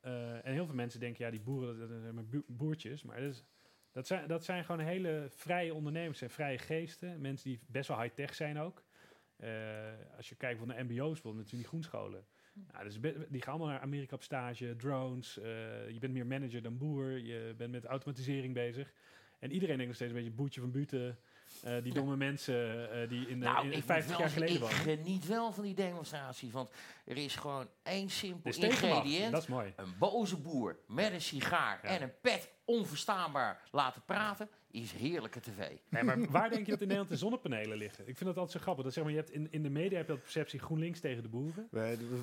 Eh, en heel veel mensen denken, ja, die boeren, dat zijn maar boertjes. Maar dat, is, dat, zijn, dat zijn gewoon hele vrije ondernemers en vrije geesten. Mensen die best wel high-tech zijn ook. Eh, als je kijkt van de mbo's bijvoorbeeld, natuurlijk die groenscholen. Nou, dus die gaan allemaal naar Amerika op stage, drones. eh, je bent meer manager dan boer. Je bent met automatisering bezig. En iedereen denkt nog steeds een beetje boertje van Buten. eh, die domme mensen eh, die in, de, Nou, in ik moet 50 wel jaar geleden ik wonen. geniet wel van die demonstratie. Want er is gewoon één simpel ingrediënt. dat is mooi. Een boze boer met een sigaar Ja. en een pet onverstaanbaar laten praten, is heerlijke tv. Nee, maar waar denk je dat in Nederland de zonnepanelen liggen? Ik vind dat altijd zo grappig. Dat zeg maar, je hebt in, in de media heb je dat perceptie GroenLinks tegen de boeren.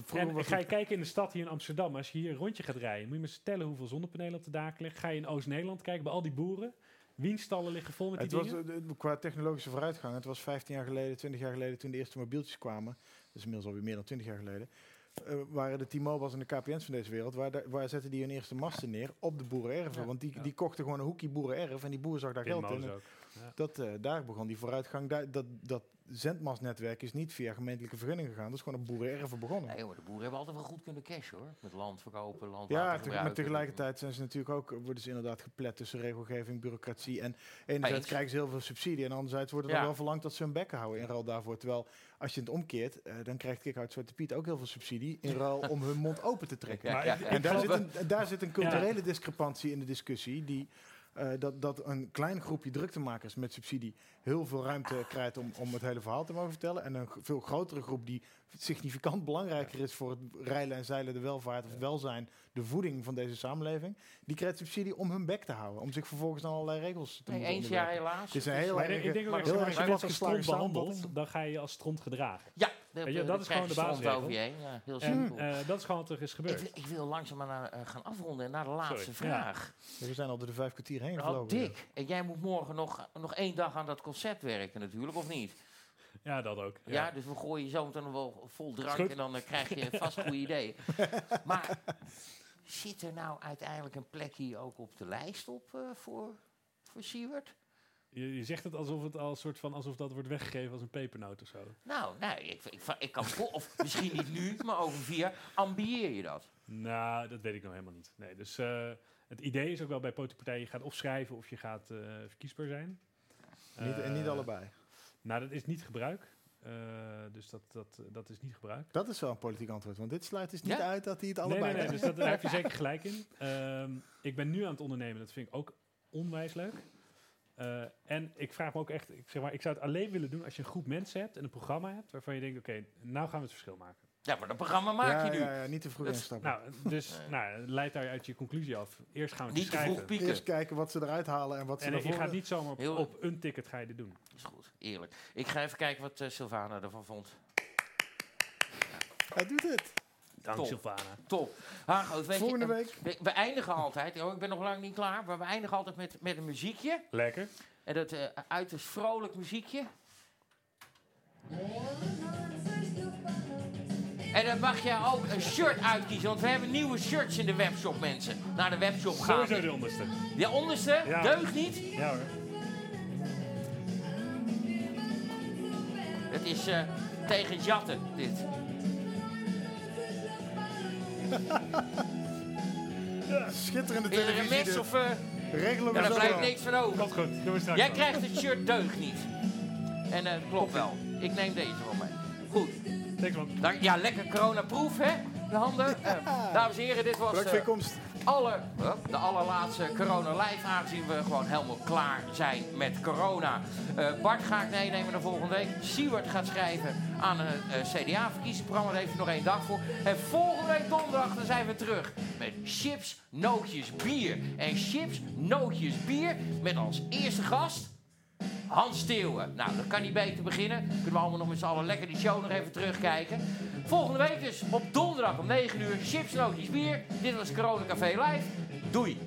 Vroeger En ga je het- kijken in de stad hier in Amsterdam, als je hier een rondje gaat rijden, moet je maar eens tellen hoeveel zonnepanelen op de daken liggen. Ga je in Oost-Nederland kijken bij al die boeren. Wiens stallen liggen vol met die het was, dingen? eh, de- qua technologische vooruitgang, het was 15 jaar geleden, 20 jaar geleden, toen de eerste mobieltjes kwamen, dat is inmiddels alweer meer dan 20 jaar geleden, eh, waren de T-Mobiles en de KPN's van deze wereld, waar, de- waar zetten die hun eerste masten neer? Op de boerenerven. Ja. Want die, Ja. die kochten gewoon een hoekje boerenerf en die boer zag daar geld in. Dat, eh, daar begon die vooruitgang. Daar, dat, dat zendmastnetwerk is niet via gemeentelijke vergunning gegaan, dat is gewoon een boerenerven begonnen. Nee hoor, de boeren hebben altijd wel goed kunnen cashen hoor. Met land verkopen, land Ja, te- maar tegelijkertijd zijn ze natuurlijk ook, worden ze inderdaad geplet tussen regelgeving, bureaucratie. En enerzijds Eens. krijgen ze heel veel subsidie en anderzijds wordt er Ja. dan wel verlangd dat ze hun bekken houden in ruil daarvoor. Terwijl als je het omkeert, eh, dan krijgt Kikhout Zwarte Piet ook heel veel subsidie in ruil om hun mond open te trekken. Ja, Maar ja, ik- ja. En daar zit, een, daar zit een culturele discrepantie in de discussie die eh, dat, dat een klein groepje druktemakers met subsidie heel veel ruimte krijgt om, om het hele verhaal te mogen vertellen. En een veel grotere groep die significant belangrijker is voor het rijlen en zeilen, de welvaart of het welzijn, de voeding van deze samenleving. Die krijgt subsidie om hun bek te houden. Om zich vervolgens aan allerlei regels te Nee, moeten eens jaar helaas. Het is een heel Maar ik erg denk- ik denk ook als je als stront behandelt, dan ga je je als stront gedragen. Ja, dat, je, eh, dat is gewoon de basisregel. heen. Ja, heel En simpel. eh, dat is gewoon wat er is gebeurd. ik wil langzaam maar naar, eh, gaan afronden en naar de laatste Sorry, ja. vraag. We zijn al door de vijf kwartier heen Oh, gevlogen. Dick, en jij moet morgen nog, nog één dag aan dat concept werken natuurlijk, of niet? Ja, dat ook. Ja, dus we gooien je zo meteen nog wel vol drank en dan krijg je vast goede ideeën. Maar zit er nou uiteindelijk een plekje ook op de lijst op eh, voor, voor Siewert? Je, je zegt het alsof het al soort van alsof dat wordt weggegeven als een pepernoot of zo. Nou, nee, ik, ik, ik kan vol- of misschien niet nu, maar over vier ambieer je dat. Nou, dat weet ik nog helemaal niet. Nee, dus eh, het idee is ook wel bij politiepartijen, je gaat of schrijven of je gaat eh, verkiesbaar zijn. Niet, en niet allebei. Nou, dat is niet gebruik. Eh, dus dat, dat, dat is niet gebruik. Dat is wel een politiek antwoord, want dit sluit dus niet Ja? uit dat hij het Nee, allebei nee, nee, doet. dus dat, daar heb je zeker gelijk in. Ehm, ik ben nu aan het ondernemen, dat vind ik ook onwijs leuk. Eh, en ik vraag me ook echt, ik, zeg maar, ik zou het alleen willen doen als je een groep mensen hebt en een programma hebt waarvan je denkt, oké, nou gaan we het verschil maken. Ja, maar dat programma maak je nu. Ja, ja, niet te vroeg Dat- instappen. Nou, dus nou, leid daar uit je conclusie af. Eerst gaan we Niet te schrijven. vroeg pieken. Eerst kijken wat ze eruit halen en wat ze En je gaat niet zomaar op, een ticket ga je dit doen. Is goed, eerlijk. Ik ga even kijken wat eh, Sylvana ervan vond. Hij doet het. Dank Top. Sylvana. Top. Hagoot, weet Volgende je, eh, week. We, we eindigen altijd, oh, ik ben nog lang niet klaar, maar we eindigen altijd met, met een muziekje. Lekker. En dat eh uiterst vrolijk muziekje. En dan mag je ook een shirt uitkiezen, want we hebben nieuwe shirts in de webshop, mensen. Naar de webshop gaan. Sowieso de onderste. De onderste, Ja. deugt niet. Ja hoor. Het is eh, tegen jatten, dit. Schitterende er televisie. mes dit. of... eh, Regelen we ja, daar blijft niks van over. Komt goed. Doen we straks Jij wel. krijgt het shirt deugd niet. En eh klopt wel. Ik neem deze wel mee. Goed. Thanks man. Dank- Ja, lekker coronaproof, hè? De handen. Eh, dames en heren, dit was komst. alle, de allerlaatste corona live. Aangezien we gewoon helemaal klaar zijn met corona. Eh, Bart ga ik meenemen de volgende week. Siewert gaat schrijven aan een CDA-verkiezingsprogramma. Daar heeft hij nog één dag voor. En volgende week donderdag dan zijn we terug met chips, nootjes, bier. En chips, nootjes, bier met als eerste gast... Hans Steeuwen. Nou, dat kan niet beter beginnen. Kunnen we allemaal nog met z'n allen lekker die show nog even terugkijken. Volgende week dus op donderdag om 9 uur. Chips, nootjes, bier. Dit was Corona Café Live. Doei.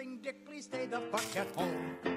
Don't you be a fucking dick, please stay the fuck at home.